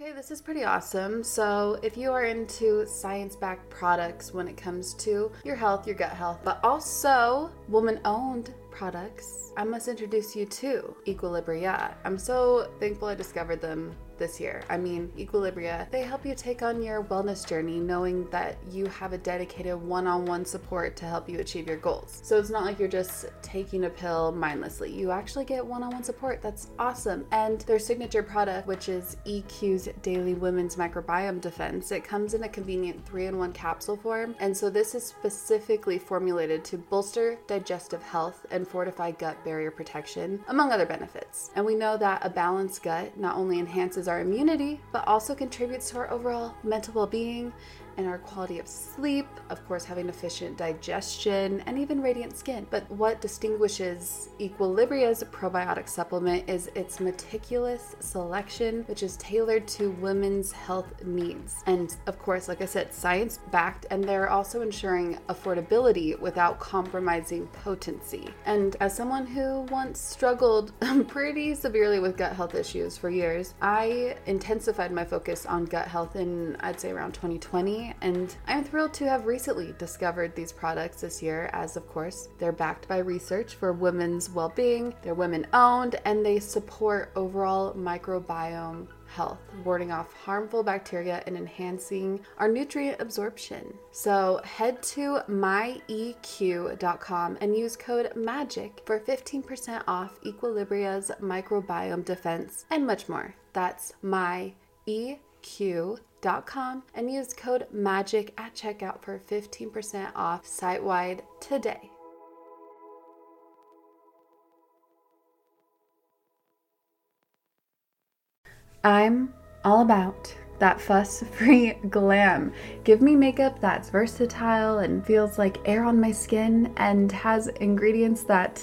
Okay, this is pretty awesome. So, if you are into science backed products when it comes to your health, your gut health, but also woman owned products, I must introduce you to Equilibria. I'm so thankful I discovered them this year. I mean, Equilibria, they help you take on your wellness journey knowing that you have a dedicated one on one support to help you achieve your goals. So it's not like you're just taking a pill mindlessly. You actually get one on one support. That's awesome. And their signature product, which is EQ's Daily Women's Microbiome Defense, it comes in a convenient three in one capsule form. And so this is specifically formulated to bolster digestive health and fortify gut barrier protection, among other benefits. And we know that a balanced gut not only enhances our immunity, but also contributes to our overall mental well being and our quality of sleep, of course, having efficient digestion, and even radiant skin. But what distinguishes Equilibria's probiotic supplement is its meticulous selection, which is tailored to women's health needs. And of course, like I said, science backed, and they're also ensuring affordability without compromising potency. And as someone who once struggled pretty severely with gut health issues for years, I intensified my focus on gut health in, I'd say, around 2020 and I'm thrilled to have recently discovered these products this year, as of course, they're backed by research for women's well being, they're women owned, and they support overall microbiome health, warding off harmful bacteria and enhancing our nutrient absorption. So head to myeq.com and use code MAGIC for 15% off Equilibria's microbiome defense and much more. That's myeq.com and use code MAGIC at checkout for 15% off site wide today. I'm all about that fuss free glam. Give me makeup that's versatile and feels like air on my skin and has ingredients that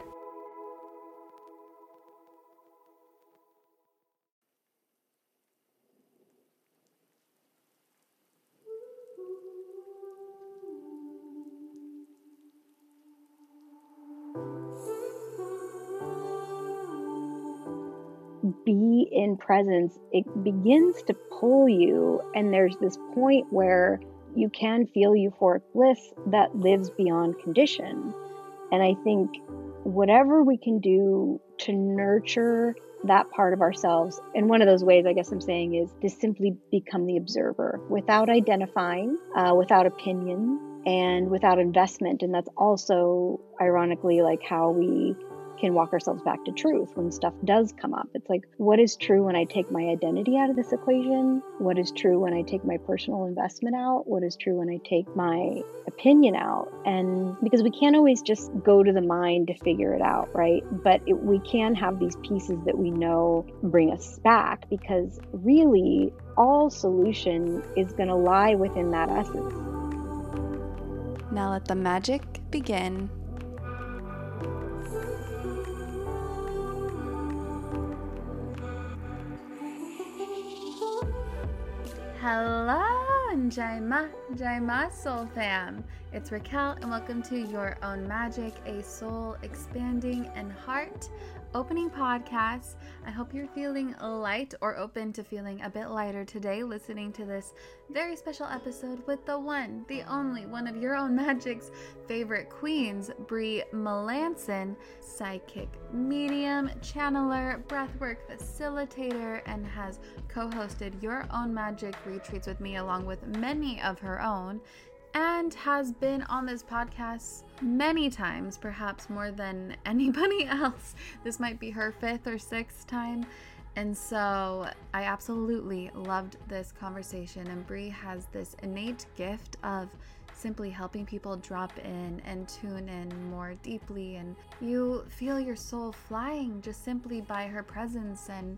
Be in presence, it begins to pull you. And there's this point where you can feel euphoric bliss that lives beyond condition. And I think whatever we can do to nurture that part of ourselves, and one of those ways I guess I'm saying is to simply become the observer without identifying, uh, without opinion, and without investment. And that's also ironically like how we can walk ourselves back to truth when stuff does come up. It's like, what is true when I take my identity out of this equation? What is true when I take my personal investment out? What is true when I take my opinion out? And because we can't always just go to the mind to figure it out, right? But it, we can have these pieces that we know bring us back because really all solution is going to lie within that essence. Now let the magic begin. Hello, Jaima, Jaima Soul Fam. It's Raquel, and welcome to Your Own Magic, a soul expanding and heart opening podcast. I hope you're feeling light or open to feeling a bit lighter today, listening to this very special episode with the one, the only one of your own magic's favorite queens, Bree Melanson, psychic medium, channeler, breathwork facilitator, and has co hosted Your Own Magic retreats with me along with many of her own and has been on this podcast many times, perhaps more than anybody else. This might be her fifth or sixth time. And so I absolutely loved this conversation. And Bree has this innate gift of simply helping people drop in and tune in more deeply. And you feel your soul flying just simply by her presence and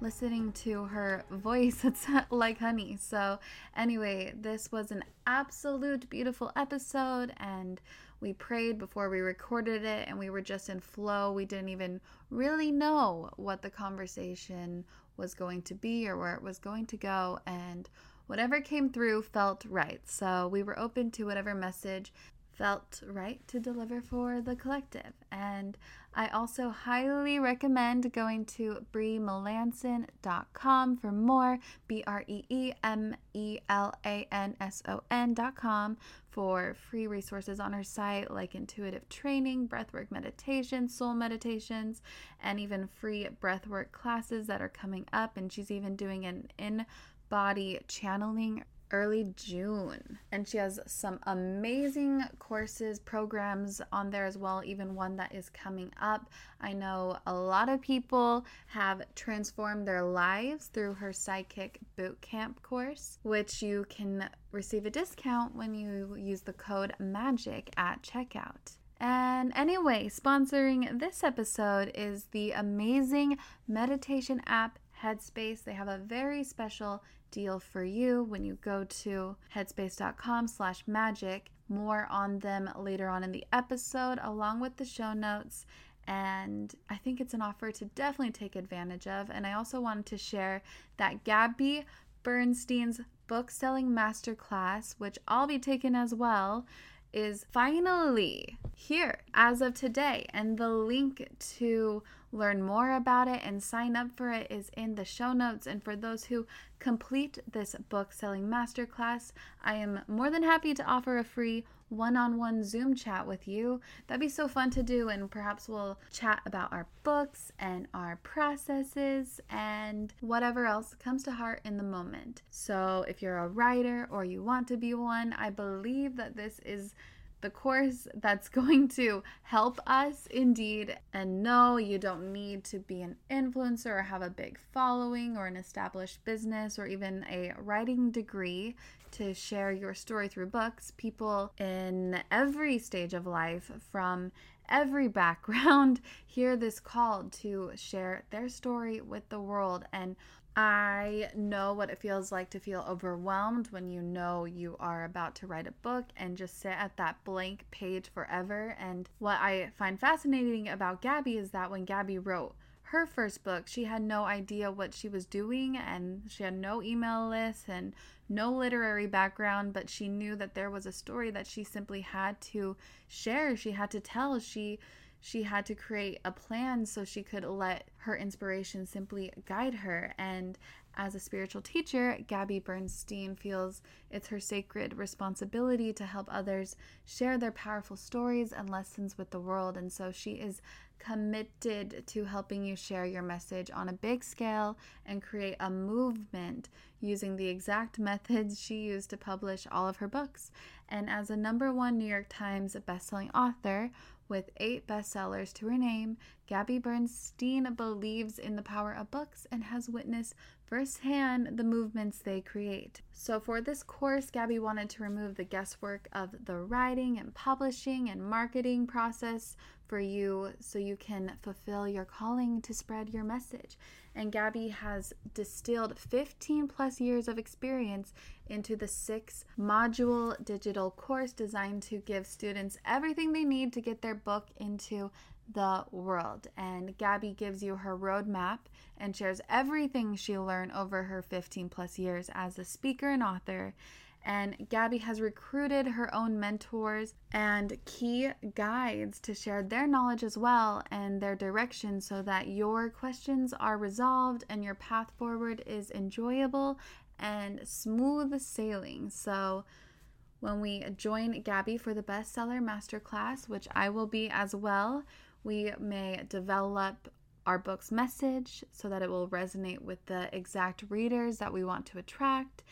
listening to her voice. It's like honey. So, anyway, this was an absolute beautiful episode, and we prayed before we recorded it, and we were just in flow. We didn't even really know what the conversation was going to be or where it was going to go. And whatever came through felt right. So, we were open to whatever message felt right to deliver for the collective. And I also highly recommend going to breemelanson.com for more, B R E E M E L A N S O N.com for free resources on her site like intuitive training, breathwork meditation, soul meditations, and even free breathwork classes that are coming up. And she's even doing an in body channeling early June. And she has some amazing courses, programs on there as well, even one that is coming up. I know a lot of people have transformed their lives through her Psychic Bootcamp course, which you can receive a discount when you use the code MAGIC at checkout. And anyway, sponsoring this episode is the amazing meditation app Headspace. They have a very special deal for you when you go to headspace.com slash magic. More on them later on in the episode, along with the show notes. And I think it's an offer to definitely take advantage of. And I also wanted to share that Gabby Bernstein's book selling masterclass, which I'll be taking as well, is finally here as of today. And the link to learn more about it and sign up for it is in the show notes. And for those who complete this book selling masterclass, I am more than happy to offer a free one on one Zoom chat with you. That'd be so fun to do, and perhaps we'll chat about our books and our processes and whatever else comes to heart in the moment. So, if you're a writer or you want to be one, I believe that this is the course that's going to help us indeed. And no, you don't need to be an influencer or have a big following or an established business or even a writing degree to share your story through books. People in every stage of life, from every background, hear this call to share their story with the world. And I know what it feels like to feel overwhelmed when you know you are about to write a book and just sit at that blank page forever. And what I find fascinating about Gabby is that when Gabby wrote her first book, she had no idea what she was doing and she had no email list and no literary background, but she knew that there was a story that she simply had to share, she had to tell. She she had to create a plan so she could let her inspiration simply guide her. And as a spiritual teacher, Gabby Bernstein feels it's her sacred responsibility to help others share their powerful stories and lessons with the world. And so she is committed to helping you share your message on a big scale and create a movement using the exact methods she used to publish all of her books. And as a number one New York Times bestselling author, With eight bestsellers to her name, Gabby Bernstein believes in the power of books and has witnessed firsthand the movements they create. So, for this course, Gabby wanted to remove the guesswork of the writing and publishing and marketing process for you so you can fulfill your calling to spread your message. And Gabby has distilled 15 plus years of experience into the six module digital course designed to give students everything they need to get their book into the world. And Gabby gives you her roadmap and shares everything she learned over her 15 plus years as a speaker and author. And Gabby has recruited her own mentors and key guides to share their knowledge as well and their direction so that your questions are resolved and your path forward is enjoyable and smooth sailing. So, when we join Gabby for the bestseller masterclass, which I will be as well, we may develop our book's message so that it will resonate with the exact readers that we want to attract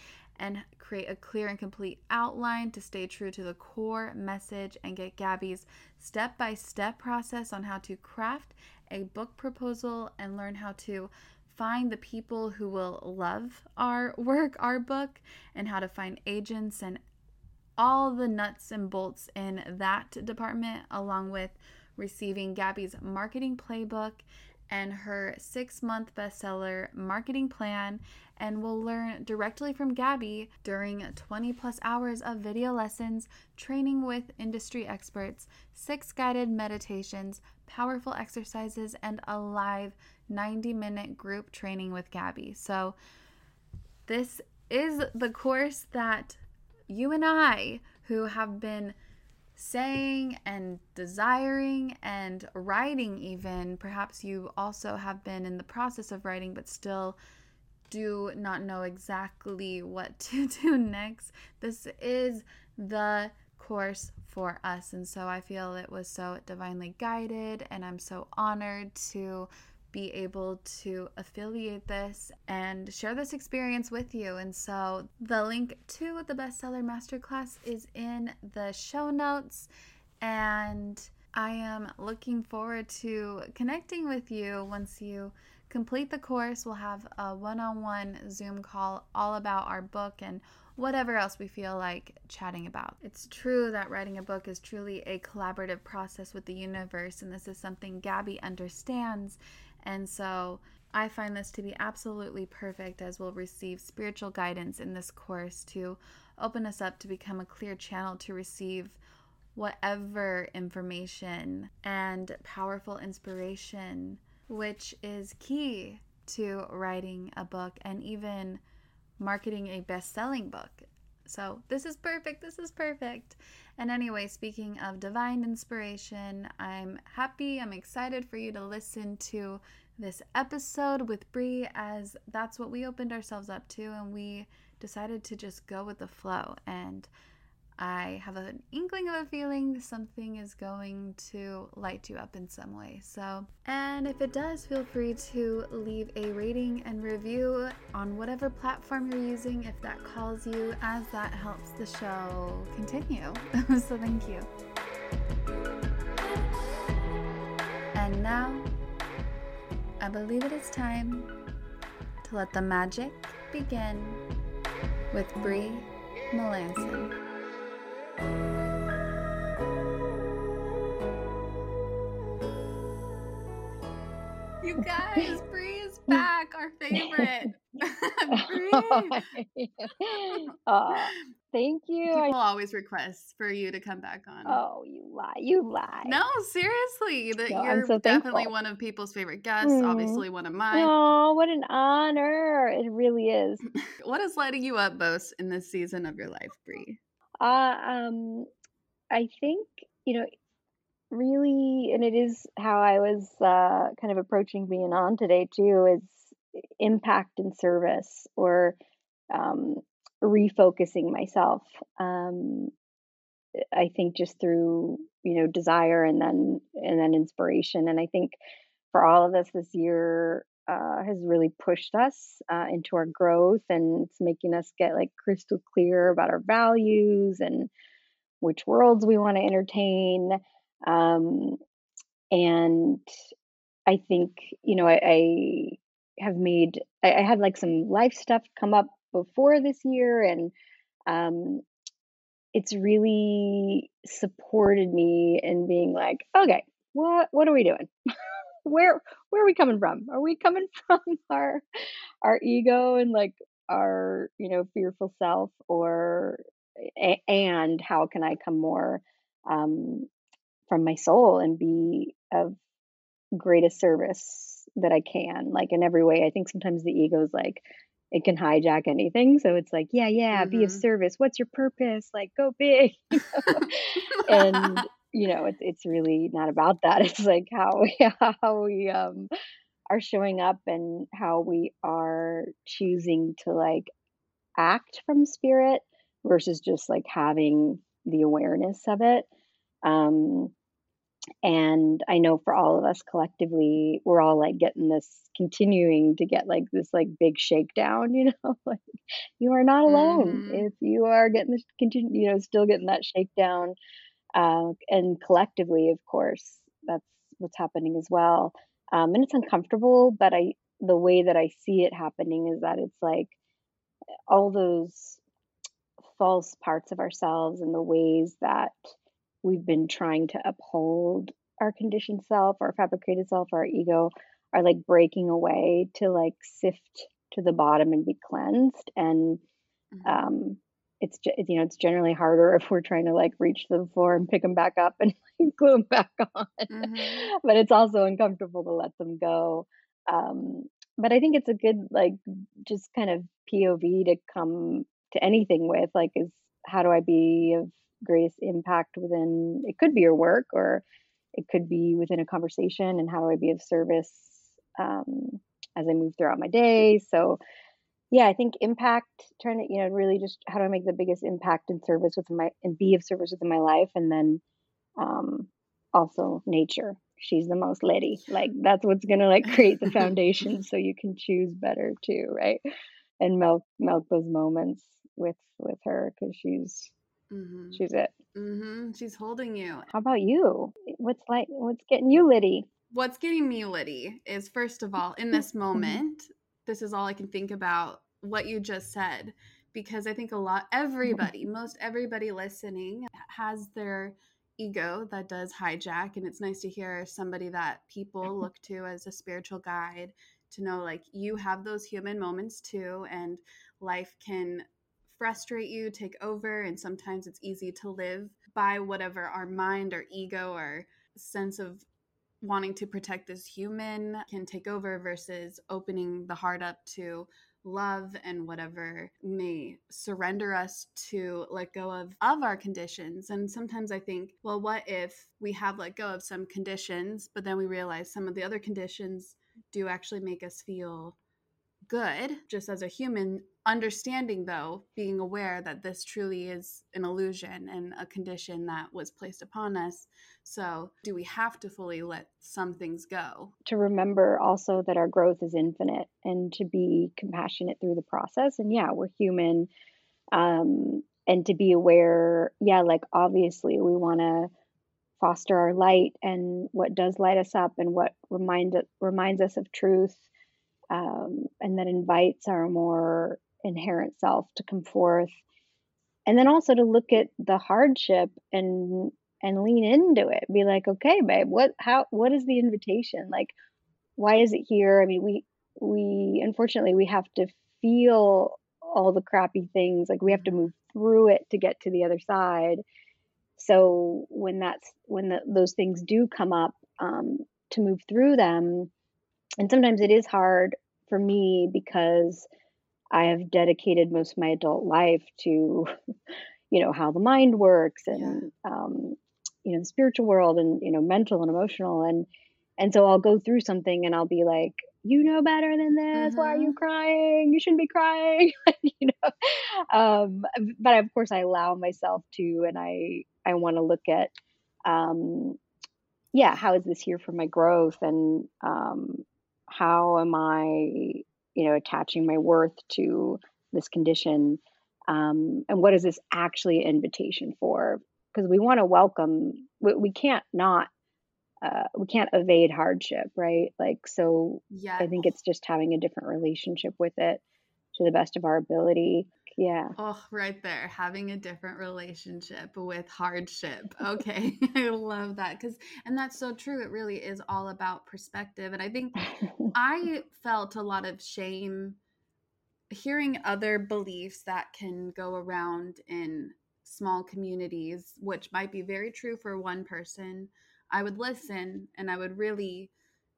and create a clear and complete outline to stay true to the core message and get Gabby's step by step process on how to craft a book proposal and learn how to find the people who will love our work, our book, and how to find agents and all the nuts and bolts in that department, along with receiving Gabby's marketing playbook and her six month bestseller marketing plan, and we'll learn directly from Gabby during 20 plus hours of video lessons, training with industry experts, six guided meditations, powerful exercises, and a live 90 minute group training with Gabby. So, this is the course that you and I, who have been saying and desiring and writing, even. Perhaps you also have been in the process of writing, but still do not know exactly what to do next. This is the course for us. And so I feel it was so divinely guided, and I'm so honored to be able to affiliate this and share this experience with you. And so the link to the bestseller masterclass is in the show notes. And I am looking forward to connecting with you once you complete the course. We'll have a one on one Zoom call all about our book and whatever else we feel like chatting about. It's true that writing a book is truly a collaborative process with the universe, and this is something Gabby understands and so I find this to be absolutely perfect as we'll receive spiritual guidance in this course to open us up to become a clear channel to receive whatever information and powerful inspiration, which is key to writing a book and even marketing a best selling book. So, this is perfect. This is perfect. And anyway, speaking of divine inspiration, I'm happy, I'm excited for you to listen to this episode with Bree as that's what we opened ourselves up to and we decided to just go with the flow and I have an inkling of a feeling something is going to light you up in some way. So, and if it does, feel free to leave a rating and review on whatever platform you're using if that calls you, as that helps the show continue. so, thank you. And now, I believe it is time to let the magic begin with Bree Melanson. You guys, Bree is back, our favorite. Bree. thank you. People always request for you to come back on. Oh, you lie. You lie. No, seriously. That no, you're so definitely one of people's favorite guests, mm. obviously one of mine. Oh, what an honor. It really is. what is lighting you up most in this season of your life, Bree? Uh, um, I think, you know, really, and it is how I was uh, kind of approaching being on today too, is impact and service or um, refocusing myself. Um, I think just through you know desire and then and then inspiration, and I think for all of us this year uh, has really pushed us uh, into our growth and it's making us get like crystal clear about our values and which worlds we want to entertain Um, and I think, you know, I, I have made, I, I, had like some life stuff come up before this year, and um, it's really supported me in being like, okay, what what are we doing? where where are we coming from? Are we coming from our our ego and like our you know fearful self, or and how can I come more um, from my soul and be of greatest service that I can, like in every way. I think sometimes the ego is like it can hijack anything. So it's like, yeah, yeah, mm-hmm. be of mm-hmm. service. What's your purpose? Like, go big. and you know, it's it's really not about that. It's like how we, how we um are showing up and how we are choosing to like act from spirit versus just like having the awareness of it. Um, and I know for all of us collectively, we're all like getting this, continuing to get like this like big shakedown, you know, like you are not alone mm-hmm. if you are getting this, continue, you know, still getting that shakedown. Uh, and collectively, of course, that's what's happening as well. Um, and it's uncomfortable, but I, the way that I see it happening is that it's like all those false parts of ourselves and the ways that we've been trying to uphold our conditioned self, our fabricated self, our ego are like breaking away to like sift to the bottom and be cleansed. And mm-hmm. um, it's you know it's generally harder if we're trying to like reach the floor and pick them back up and glue them back on. Mm-hmm. but it's also uncomfortable to let them go. Um, but I think it's a good like just kind of POV to come to anything with like is how do I be of greatest impact within it could be your work or it could be within a conversation and how do I be of service um, as I move throughout my day. So yeah, I think impact trying to, you know, really just how do I make the biggest impact and service within my and be of service within my life and then um also nature. She's the most lady. Like that's what's gonna like create the foundation so you can choose better too, right? And milk milk those moments with with her because she's Mm-hmm. She's it. Mm-hmm. She's holding you. How about you? What's like? What's getting you litty? What's getting me litty is first of all, in this mm-hmm. moment, this is all I can think about what you just said because I think a lot, mm-hmm. everybody, most everybody listening has their ego that does hijack, and it's nice to hear somebody that people look to as a spiritual guide to know like you have those human moments too, and life can frustrate you, take over, and sometimes it's easy to live by whatever our mind or ego or sense of wanting to protect this human can take over versus opening the heart up to love and whatever may surrender us to let go of of our conditions. And sometimes i think well what if we have let go of some conditions but then we realize some of the other conditions do actually make us feel good just as a human understanding though being aware that this truly is an illusion and a condition that was placed upon us. So do we have to fully let some things go? To remember also that our growth is infinite and to be compassionate through the process. And yeah we're human um and to be aware yeah like obviously we want to foster our light and what does light us up and what remind reminds us of truth um, and that invites our more inherent self to come forth. And then also to look at the hardship and and lean into it. Be like okay babe what how what is the invitation? Like why is it here? I mean we we unfortunately we have to feel all the crappy things. Like we have to move through it to get to the other side. So when that's when the, those things do come up um, to move through them and sometimes it is hard for me because I have dedicated most of my adult life to, you know, how the mind works and, yeah. um, you know, the spiritual world and, you know, mental and emotional. And, and so I'll go through something and I'll be like, you know better than this. Why are you mm-hmm. crying? You shouldn't be crying. you know, um, but of course I allow myself to, and I, I want to look at, um, yeah, how is this here for my growth? And, um, how am I you know attaching my worth to this condition um, and what is this actually an invitation for? Because we want to welcome we, we can't not uh, we can't evade hardship right? Like so Yeah. i think it's just having a different relationship with it to the best of our ability yeah Oh, right there, having a different relationship with hardship. Okay, I love that because, and that's so true. It really is all about perspective. And I think I felt a lot of shame hearing other beliefs that can go around in small communities, which might be very true for one person. I would listen and I would really,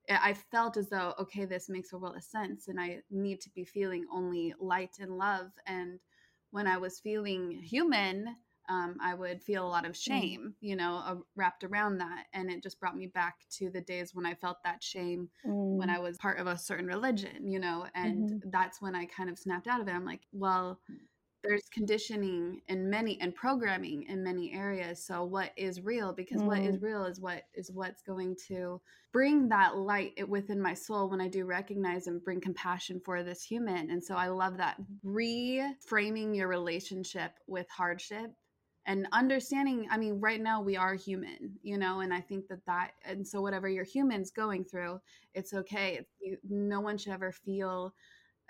I felt as though, okay, this makes a world of sense and I need to be feeling only light and love. And when I was feeling human, um, I would feel a lot of Mm. shame, you know, uh, wrapped around that. And it just brought me back to the days when I felt that shame when Mm, I was part of a certain religion, you know, and mhm, that's when I kind of snapped out of it. I'm like, well, there's conditioning in many and programming in many areas. So what is real? Because what is mm, real is what is what's going to bring that light within my soul when I do recognize and bring compassion for this human. And so I love that reframing your relationship with hardship and understanding i mean right now we are human you know and i think that that and so whatever your human's going through it's okay It's- you, no one should ever feel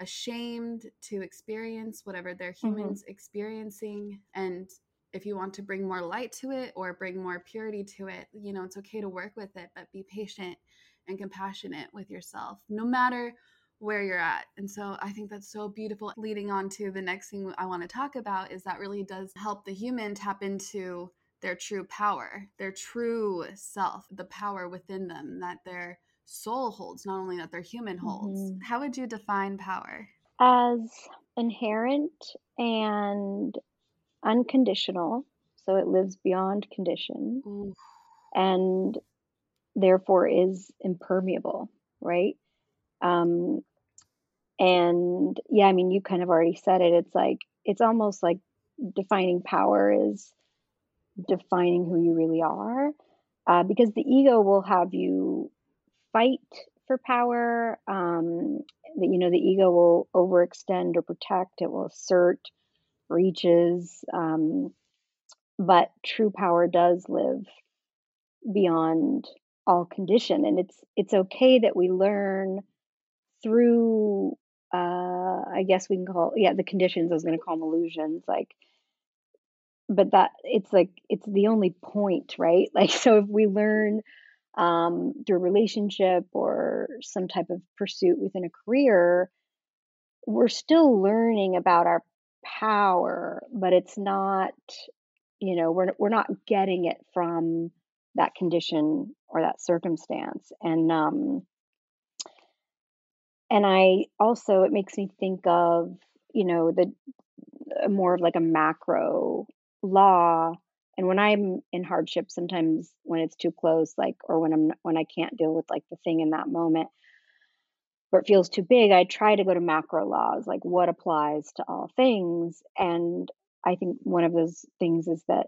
ashamed to experience whatever their mhm, humans experiencing and if you want to bring more light to it or bring more purity to it you know it's okay to work with it but be patient and compassionate with yourself no matter where you're at. And so i think that's so beautiful. Leading on to the next thing i want to talk about is that really does help the human tap into their true power their true self the power within them that their soul holds not only that their human holds. Mhm. how would you define power? As inherent and unconditional so it lives beyond condition Ooh, and therefore is impermeable right? Um and yeah i mean you kind of already said it. It's like it's almost like defining power is defining who you really are uh, because the ego will have you fight for power um the, you know the ego will overextend or protect it will assert reaches um but true power does live beyond all condition and it's it's okay that we learn through uh i guess we can call yeah the conditions i was going to call them illusions like but that it's like it's the only point right? Like so if we learn um through a relationship or some type of pursuit within a career we're still learning about our power but it's not you know we're we're not getting it from that condition or that circumstance. And um and i also it makes me think of you know the more of like a macro law and when i'm in hardship sometimes when it's too close like or when i'm when i can't deal with like the thing in that moment or it feels too big i try to go to macro laws like what applies to all things and i think one of those things is that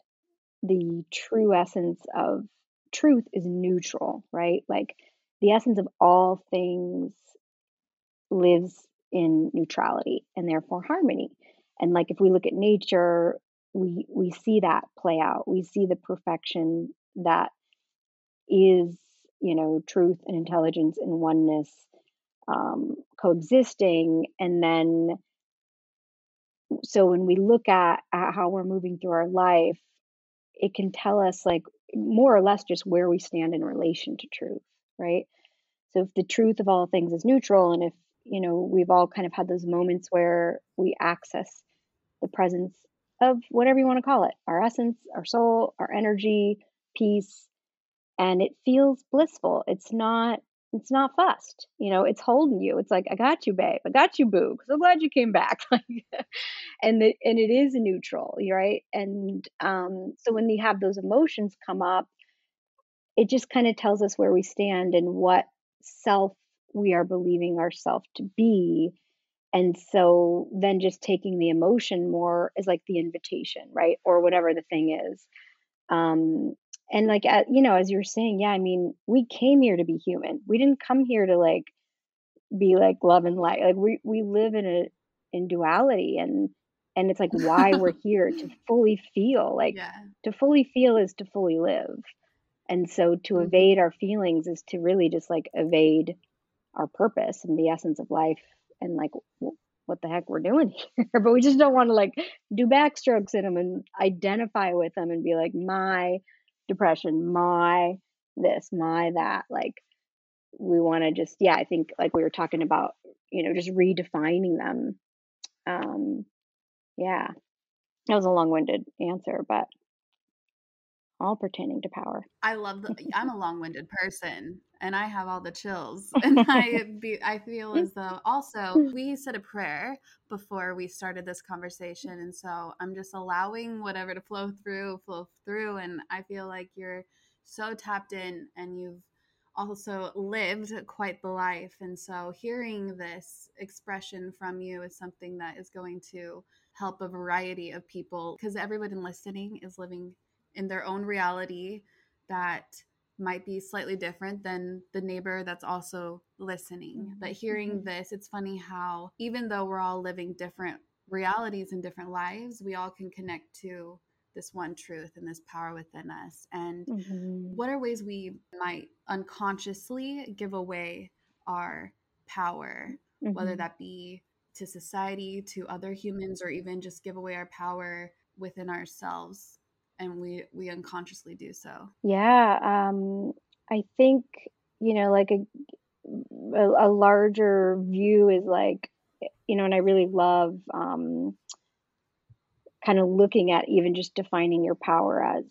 the true essence of truth is neutral right like the essence of all things lives in neutrality and therefore harmony. And like if we look at nature, we we see that play out. We see the perfection that is, you know, truth and intelligence and oneness um, coexisting. And then, so when we look at, at how we're moving through our life, it can tell us like more or less just where we stand in relation to truth, right? So if the truth of all things is neutral, and if you know we've all kind of had those moments where we access the presence of whatever you want to call it, our essence, our soul, our energy, peace, and it feels blissful. It's not it's not fussed. You know, it's holding you. It's like, I got you, babe. I got you, boo. So glad you came back. And the, and it is neutral, right? And um, so when you have those emotions come up, it just kind of tells us where we stand and what self we are believing ourself to be. And so then just taking the emotion more is like the invitation, right? Or whatever the thing is. Um, and like, you know, as you were saying, yeah, I mean, we came here to be human. We didn't come here to like be like love and light. Like we we live in a in duality and and it's like why we're here to fully feel like yeah. to fully feel is to fully live and so to Mhm. evade our feelings is to really just like evade our purpose and the essence of life and like what the heck we're doing here? But we just don't want to like do backstrokes in them and identify with them and be like my depression my this my that. Like we want to just yeah i think like we were talking about you know just redefining them. Um yeah. That was a long-winded answer but all pertaining to power. I love the I'm a long-winded person and I have all the chills and I be I feel as though also we said a prayer before we started this conversation and so I'm just allowing whatever to flow through flow through and I feel like you're so tapped in and you've also lived quite the life and so hearing this expression from you is something that is going to help a variety of people because everyone listening is living in their own reality that might be slightly different than the neighbor that's also listening. But hearing this, it's funny how even though we're all living different realities and different lives, we all can connect to this one truth and this power within us. And Mhm. what are ways we might unconsciously give away our power, whether Mhm. that be to society, to other humans, or even just give away our power within ourselves? And we we unconsciously do so. yeah um i think you know like a, a a larger view is like you know and i really love um kind of looking at even just defining your power as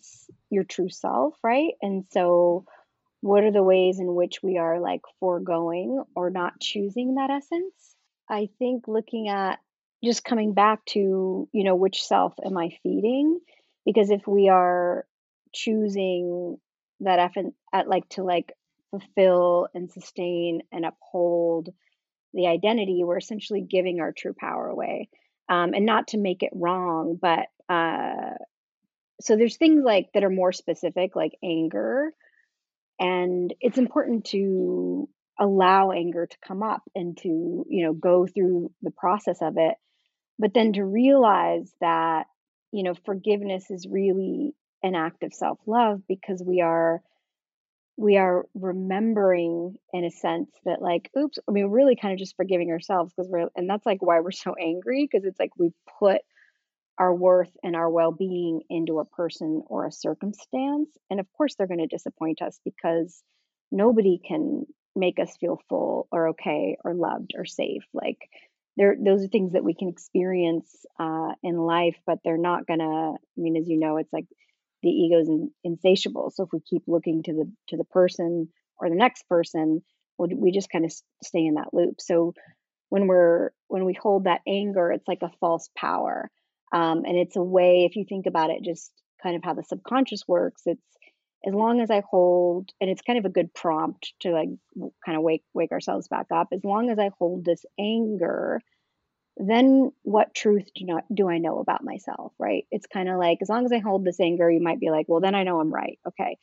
your true self right? And so what are the ways in which we are like foregoing or not choosing that essence? I think looking at just coming back to you know which self am i feeding because if we are choosing that effort at like to like fulfill and sustain and uphold the identity we're essentially giving our true power away um, and not to make it wrong but uh, so there's things like that are more specific like anger and it's important to allow anger to come up and to you know go through the process of it but then to realize that you know forgiveness is really an act of self-love because we are we are remembering in a sense that like oops i mean really kind of just forgiving ourselves because we're and that's like why we're so angry because it's like we put our worth and our well-being into a person or a circumstance and of course they're going to disappoint us because nobody can make us feel full or okay or loved or safe like those are things that we can experience uh, in life but they're not gonna i mean as you know it's like the ego is in, insatiable. So if we keep looking to the to the person or the next person well, we just kind of stay in that loop. So when we're when we hold that anger it's like a false power. Um, and it's a way if you think about it just kind of how the subconscious works it's as long as i hold and it's kind of a good prompt to like kind of wake wake ourselves back up as long as i hold this anger then what truth do not do i know about myself right? It's kind of like as long as i hold this anger you might be like well then i know i'm right. Okay.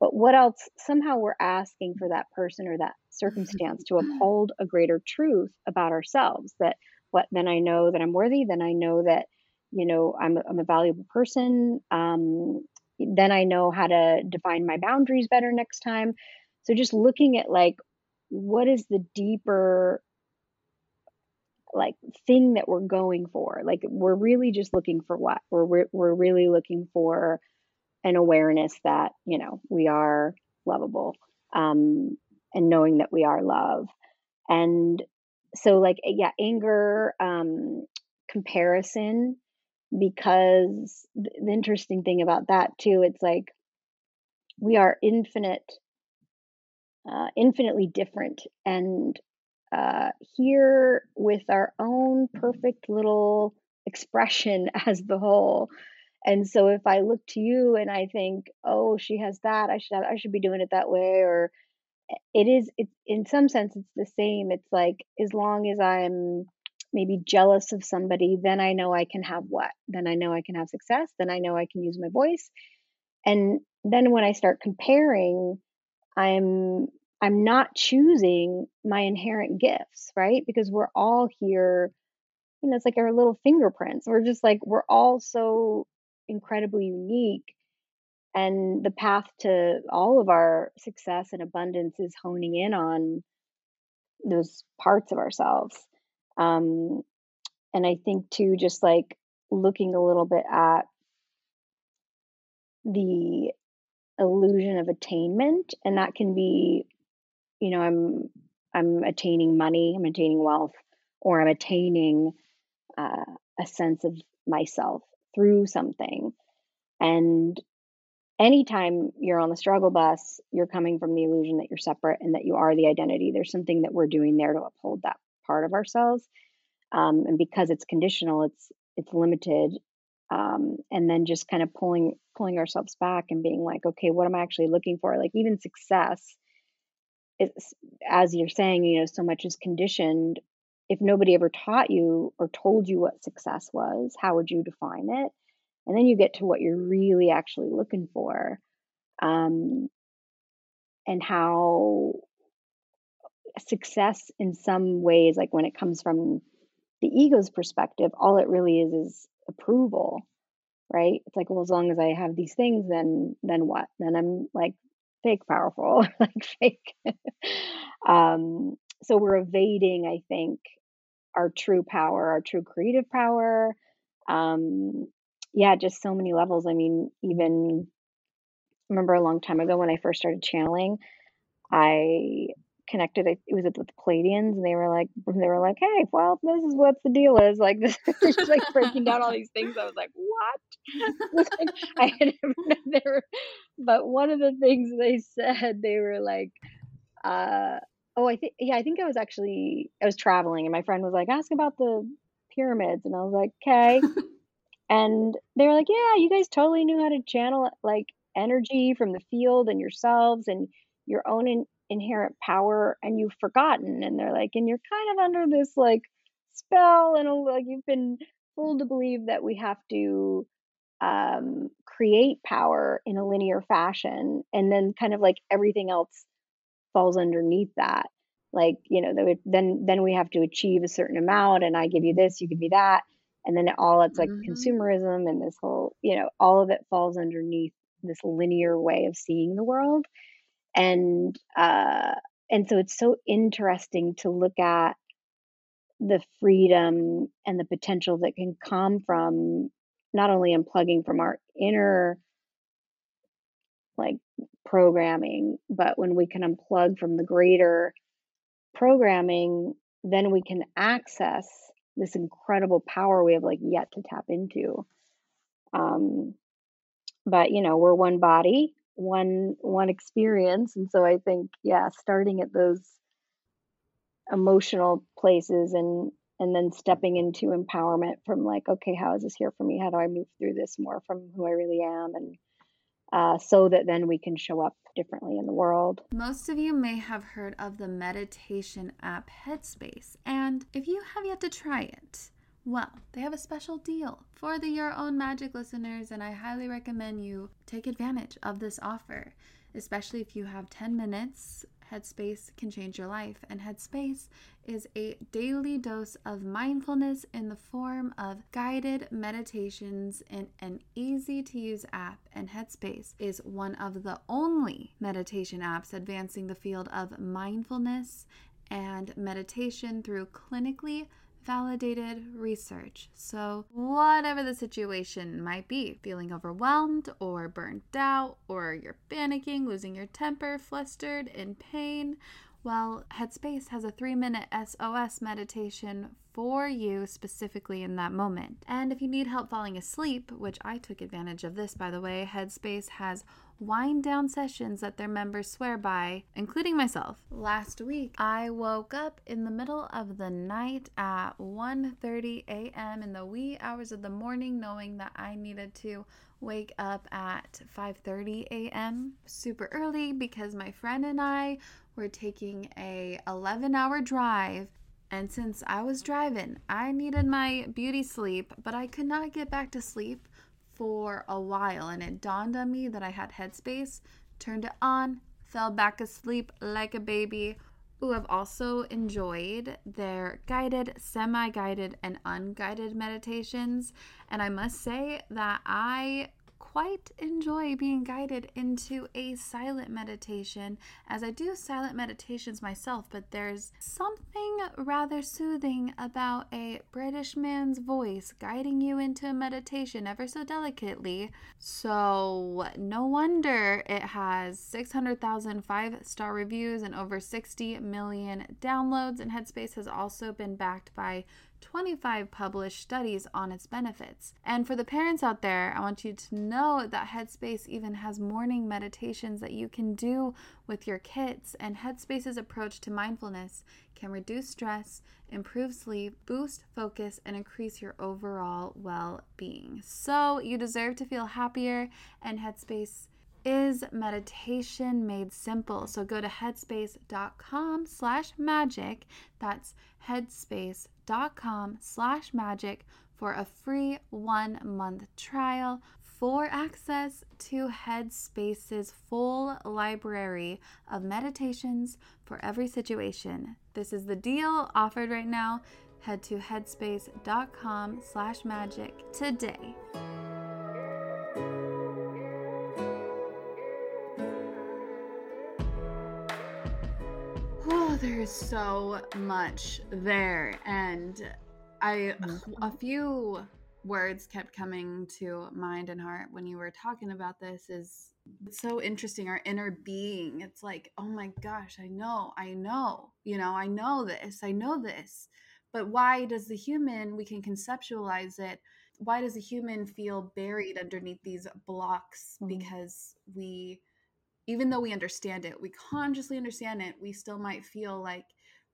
But what else somehow we're asking for that person or that circumstance to uphold a greater truth about ourselves that what then i know that i'm worthy then i know that you know i'm, I'm a valuable person um, then i know how to define my boundaries better next time. So just looking at like what is the deeper like thing that we're going for? Like we're really just looking for what? We're we're, really looking for an awareness that you know we are lovable um and knowing that we are love. And so like yeah anger um comparison because the interesting thing about that too it's like we are infinite uh, infinitely different and uh, here with our own perfect little expression as the whole and so if i look to you and i think oh she has that i should have i should be doing it that way or it is it in some sense it's the same it's like as long as i'm maybe jealous of somebody then i know i can have what then i know i can have success then i know i can use my voice and then when i start comparing i'm i'm not choosing my inherent gifts right because we're all here you know, it's like our little fingerprints. We're just like, we're all so incredibly unique. And the path to all of our success and abundance is honing in on those parts of ourselves. Um, and I think too, just like looking a little bit at the illusion of attainment, and that can be, you know, I'm I'm attaining money, I'm attaining wealth, or I'm attaining uh, a sense of myself through something. And anytime you're on the struggle bus, you're coming from the illusion that you're separate and that you are the identity. There's something that we're doing there to uphold that part of ourselves. Um, and because it's conditional, it's it's limited. Um, and then just kind of pulling pulling ourselves back and being like, okay, what am I actually looking for? Like even success is, as you're saying, you know, so much is conditioned. If nobody ever taught you or told you what success was, how would you define it? And then you get to what you're really actually looking for, um, and how success in some ways, like when it comes from the ego's perspective, all it really is is approval right? It's like well as long as i have these things then then what? Then i'm like fake powerful like fake. Um so we're evading i think our true power our true creative power. Um yeah just so many levels. I mean even remember a long time ago when i first started channeling i connected. It was with the Pleiadians, and they were like, they were like, "Hey, well, this is what the deal is." Like this, just like breaking down all these things. I was like, "What?" I had never. But one of the things they said, they were like, uh, "Oh, I think, yeah, I think I was actually I was traveling, and my friend was like, ask about the pyramids," and I was like, "Okay." and they were like, "Yeah, you guys totally knew how to channel like energy from the field and yourselves and." your own in, inherent power and you've forgotten and they're like and you're kind of under this like spell and like you've been fooled to believe that we have to um, create power in a linear fashion and then kind of like everything else falls underneath that like you know then then we have to achieve a certain amount and i give you this you give me that and then it all it's like mm-hmm. consumerism and this whole you know all of it falls underneath this linear way of seeing the world and uh, and so it's so interesting to look at the freedom and the potential that can come from not only unplugging from our inner like programming but when we can unplug from the greater programming then we can access this incredible power we have like yet to tap into. Um but you know we're one body one one experience. And so i think yeah starting at those emotional places and and then stepping into empowerment from like okay how is this here for me? How do i move through this more from who i really am? And uh, so that then we can show up differently in the world. Most of you may have heard of the meditation app Headspace, and if you have yet to try it, well, they have a special deal for the Your Own Magic listeners, and I highly recommend you take advantage of this offer, especially if you have 10 minutes. Headspace can change your life, and Headspace is a daily dose of mindfulness in the form of guided meditations in an easy to use app. And Headspace is one of the only meditation apps advancing the field of mindfulness and meditation through clinically validated research. So, whatever the situation might be, feeling overwhelmed or burnt out, or you're panicking, losing your temper, flustered, in pain, well, Headspace has a three minute SOS meditation for you specifically in that moment. And if you need help falling asleep, which I took advantage of this by the way, Headspace has wind down sessions that their members swear by, including myself. Last week, I woke up in the middle of the night at 1:30 a.m. in the wee hours of the morning knowing that I needed to wake up at 5:30 a.m. super early because my friend and I were taking a 11-hour drive and since I was driving, I needed my beauty sleep, but I could not get back to sleep for a while and it dawned on me that I had headspace, turned it on, fell back asleep like a baby, Ooh, I've also enjoyed their guided, semi guided, and unguided meditations. And I must say that I quite enjoy being guided into a silent meditation as I do silent meditations myself, but there's something rather soothing about a British man's voice guiding you into a meditation ever so delicately. So, no wonder it has 600,000 five star reviews and over 60 million downloads, and Headspace has also been backed by 25 published studies on its benefits. And for the parents out there, I want you to know that Headspace even has morning meditations that you can do with your kids. And Headspace's approach to mindfulness can reduce stress, improve sleep, boost focus, and increase your overall well being. So you deserve to feel happier, and Headspace is meditation made simple. So go to headspace.com slash magic. That's headspace.com slash magic for a free one month trial for access to Headspace's full library of meditations for every situation. This is the deal offered right now. Head to headspace.com slash magic today. Oh, there's so much there. And I, a few words kept coming to mind and heart when you were talking about this is so interesting our inner being it's like oh my gosh i know i know you know i know this i know this but why does the human we can conceptualize it why does the human feel buried underneath these blocks mm-hmm. because we even though we understand it, we consciously understand it, we still might feel like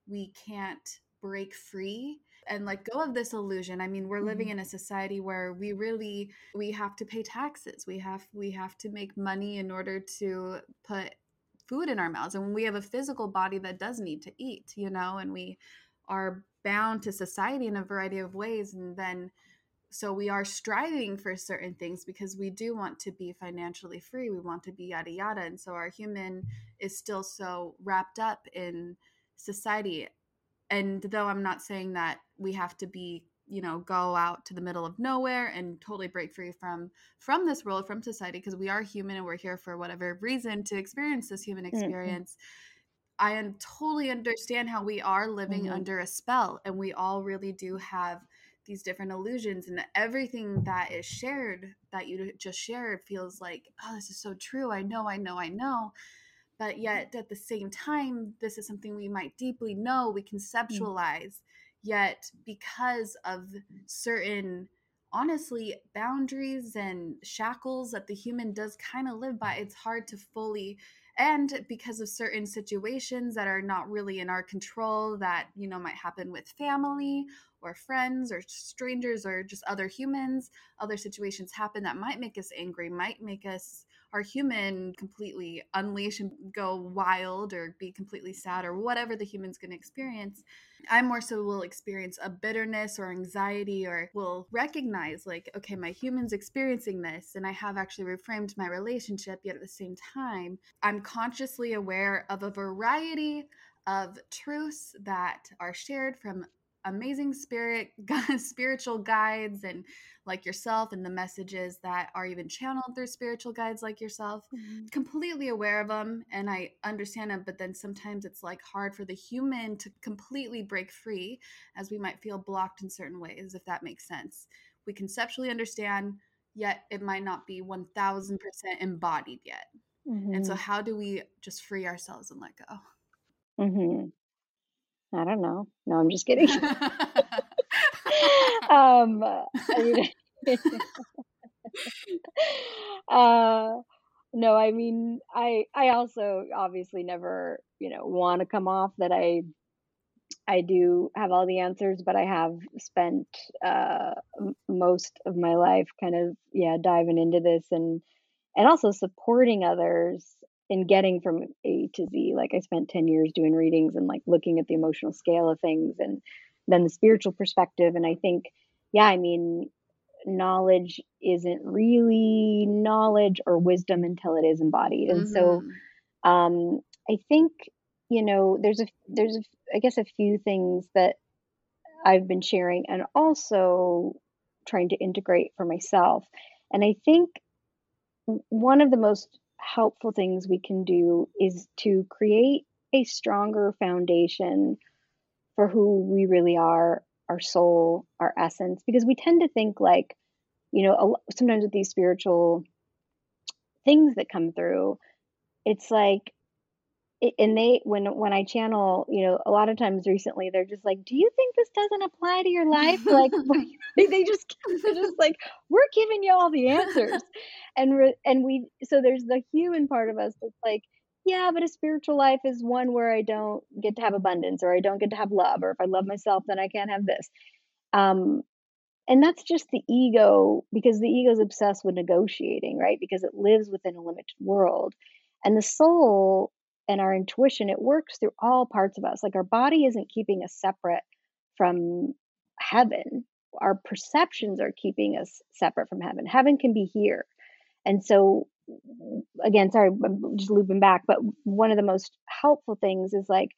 we can't break free and let go of this illusion. I mean, we're living mm-hmm. in a society where we really we have to pay taxes. We have we have to make money in order to put food in our mouths. And when we have a physical body that does need to eat, you know, and we are bound to society in a variety of ways and then so we are striving for certain things because we do want to be financially free we want to be yada yada and so our human is still so wrapped up in society and though i'm not saying that we have to be you know go out to the middle of nowhere and totally break free from from this world from society because we are human and we're here for whatever reason to experience this human mm-hmm. experience mm-hmm. i totally understand how we are living mm-hmm. under a spell and we all really do have these different illusions and everything that is shared that you just shared feels like oh this is so true. I know i know i know. But yet at the same time this is something we might deeply know we mm. conceptualize. Yet because of certain honestly boundaries and shackles that the human does kind of live by it's hard to fully and because of certain situations that are not really in our control that you know might happen with family or friends or strangers or just other humans other situations happen that might make us angry might make us our human completely unleash and go wild or be completely sad or whatever the human's going to experience. I more so will experience a bitterness or anxiety or will recognize like okay my human's experiencing this and i have actually reframed my relationship yet at the same time i'm consciously aware of a variety of truths that are shared from amazing spirit spiritual guides and like yourself and the messages that are even channeled through spiritual guides like yourself mm-hmm. completely aware of them and i understand them but then sometimes it's like hard for the human to completely break free as we might feel blocked in certain ways if that makes sense we conceptually understand yet it might not be 1000% embodied yet mm-hmm. and so mm-hmm. how do we just free ourselves and let go mm-hmm. I don't know. No, I'm just kidding. um, I mean, uh, no, I mean, I I also obviously never, you know, want to come off that I I do have all the answers, but I have spent uh, most of my life kind of yeah diving into this and and also supporting others in getting from A to Z. Like I spent 10 years doing readings and like looking at the emotional scale of things and then the spiritual perspective. And I think, yeah, I mean, knowledge isn't really knowledge or wisdom until it is embodied. And mm-hmm. so um, I think you know, there's a there's a, I guess a few things that I've been sharing and also trying to integrate for myself. And I think one of the most helpful things we can do is to create a stronger foundation for who we really are, our soul, our essence, because we tend to think like, you know, sometimes with these spiritual things that come through, it's like and they when when I channel, you know, a lot of times recently they're just like, "Do you think this doesn't apply to your life?" Like they just they're just like, "We're giving you all the answers," and re- and we so there's the human part of us that's like, "Yeah, but a spiritual life is one where I don't get to have abundance, or I don't get to have love, or if I love myself, then I can't have this." Um, and that's just the ego because the ego is obsessed with negotiating, right? Because it lives within a limited world, and the soul and our intuition, it works through all parts of us. Like our body isn't keeping us separate from heaven. Our perceptions are keeping us separate from heaven. Heaven can be here. And so, again, sorry, I'm just looping back, but one of the most helpful things is like,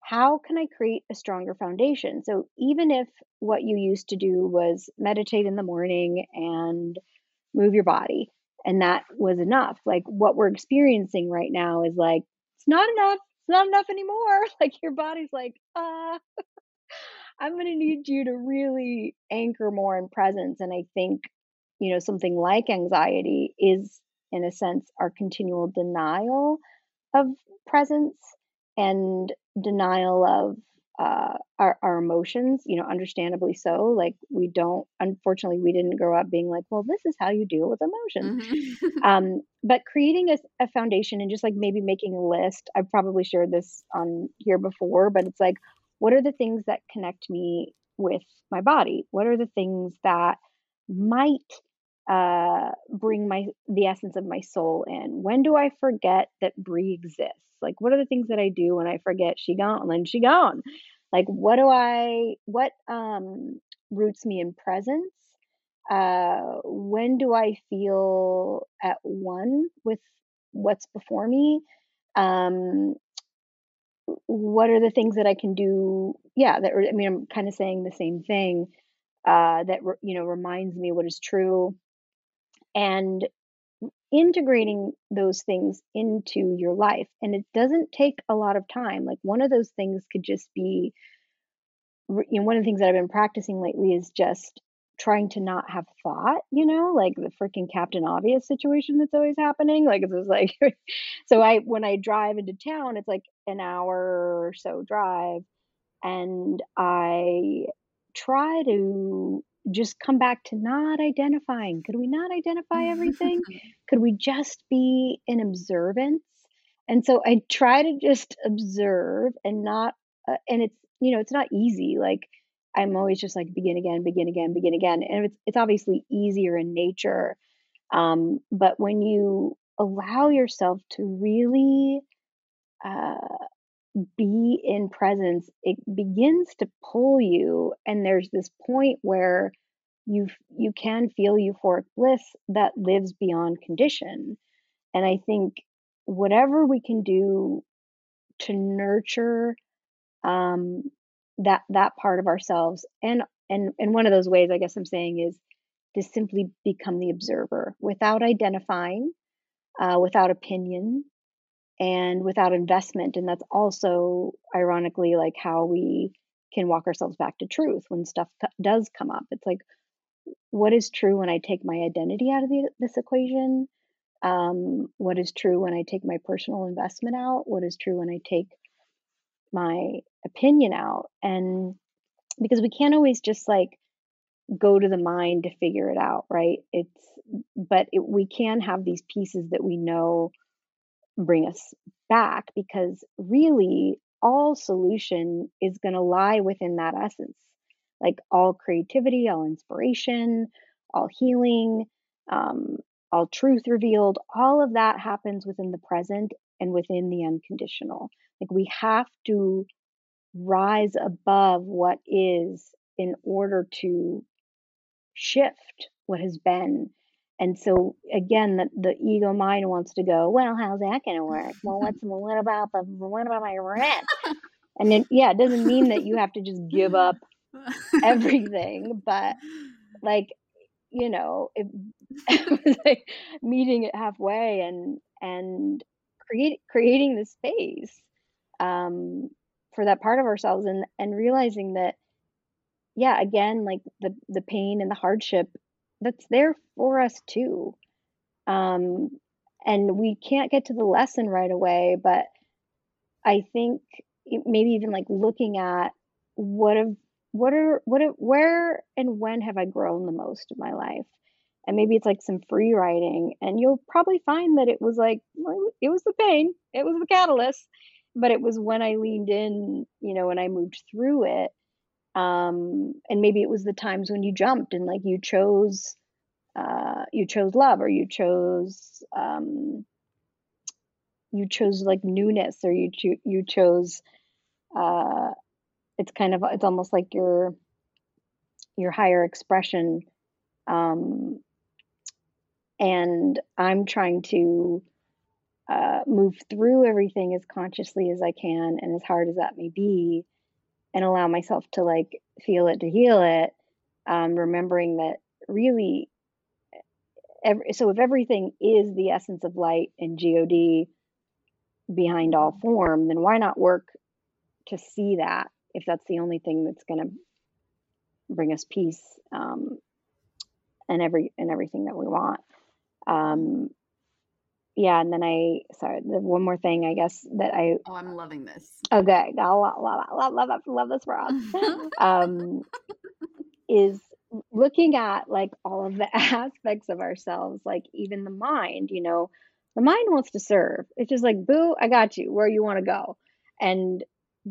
how can I create a stronger foundation? So, even if what you used to do was meditate in the morning and move your body, and that was enough, like what we're experiencing right now is like not enough. It's not enough anymore. Like your body's like, uh, I'm going to need you to really anchor more in presence. And I think, you know, something like anxiety is, in a sense, our continual denial of presence and denial of uh, our, our emotions, you know, understandably so. Like we don't, unfortunately, we didn't grow up being like, well, this is how you deal with emotions. Mm-hmm. um, but creating a, a foundation and just like maybe making a list. I've probably shared this on here before, but it's like, what are the things that connect me with my body? What are the things that might uh, bring my the essence of my soul in? When do I forget that Bree exists? Like, what are the things that I do when I forget she gone and she gone? Like, what do I, what um, roots me in presence? Uh, when do I feel at one with what's before me? Um, what are the things that I can do? Yeah, that I mean, I'm kind of saying the same thing. Uh, that you know reminds me what is true, and integrating those things into your life. And it doesn't take a lot of time. Like one of those things could just be, you know, one of the things that I've been practicing lately is just trying to not have thought, you know, like the freaking Captain Obvious situation that's always happening. Like it's just like, so I, when I drive into town, it's like an hour or so drive. And I try to just come back to not identifying. Could we not identify everything? Could we just be in observance? And so I try to just observe and not, uh, and it's, you know, it's not easy. Like I'm always just like begin again, begin again, begin again. And it's, it's obviously easier in nature. Um, but when you allow yourself to really uh, be in presence, it begins to pull you. And there's this point where you you can feel euphoric bliss that lives beyond condition. And I think whatever we can do to nurture um, that that part of ourselves, and and and one of those ways, I guess I'm saying is to simply become the observer without identifying, uh, without opinion, and without investment. And that's also ironically like how we can walk ourselves back to truth when stuff t- does come up. It's like, what is true when I take my identity out of the, this equation? Um, what is true when I take my personal investment out? What is true when I take my opinion out? And because we can't always just like go to the mind to figure it out, right? It's, but it, we can have these pieces that we know bring us back because really all solution is going to lie within that essence like all creativity all inspiration all healing um, all truth revealed all of that happens within the present and within the unconditional. Like we have to rise above what is in order to shift what has been and so again, the, the ego mind wants to go, well, how's that going to work? Well, what's what about the what about my rent? And then yeah, it doesn't mean that you have to just give up everything, but like you know, it, it like meeting it halfway and and create creating the space um, for that part of ourselves and and realizing that yeah, again, like the the pain and the hardship that's there for us too. Um, and we can't get to the lesson right away, but I think maybe even like looking at what have what are what have, where and when have I grown the most in my life? And maybe it's like some free writing, and you'll probably find that it was like it was the pain, it was the catalyst, but it was when I leaned in, you know, and I moved through it um, and maybe it was the times when you jumped and like you chose uh, you chose love or you chose um, you chose like newness or you cho- you chose uh, it's kind of it's almost like your your higher expression um, and i'm trying to uh, move through everything as consciously as i can and as hard as that may be and allow myself to like feel it to heal it um, remembering that really every, so if everything is the essence of light and god behind all form then why not work to see that if that's the only thing that's going to bring us peace um, and every and everything that we want? Um, yeah, and then I sorry, the one more thing I guess that I Oh, I'm loving this. okay, I love love love love, love, love this for us. um, is looking at like all of the aspects of ourselves, like even the mind. You know, the mind wants to serve. It's just like, boo, I got you where you want to go, and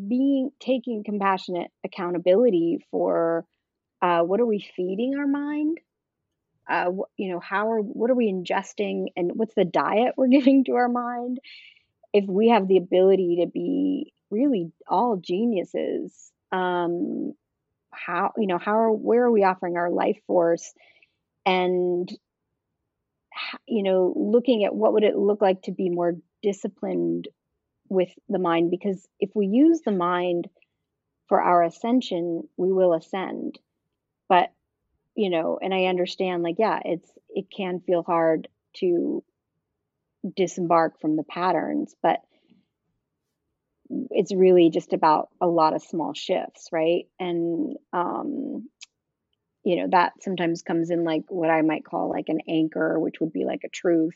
being taking compassionate accountability for uh, what are we feeding our mind uh, you know how are what are we ingesting and what's the diet we're giving to our mind? If we have the ability to be really all geniuses um how you know how are where are we offering our life force? And you know looking at what would it look like to be more disciplined with the mind? Because if we use the mind for our ascension we will ascend you know, and I understand like, yeah, it's, it can feel hard to disembark from the patterns, but it's really just about a lot of small shifts, right? And, um, you know, that sometimes comes in like what I might call like an anchor, which would be like a truth,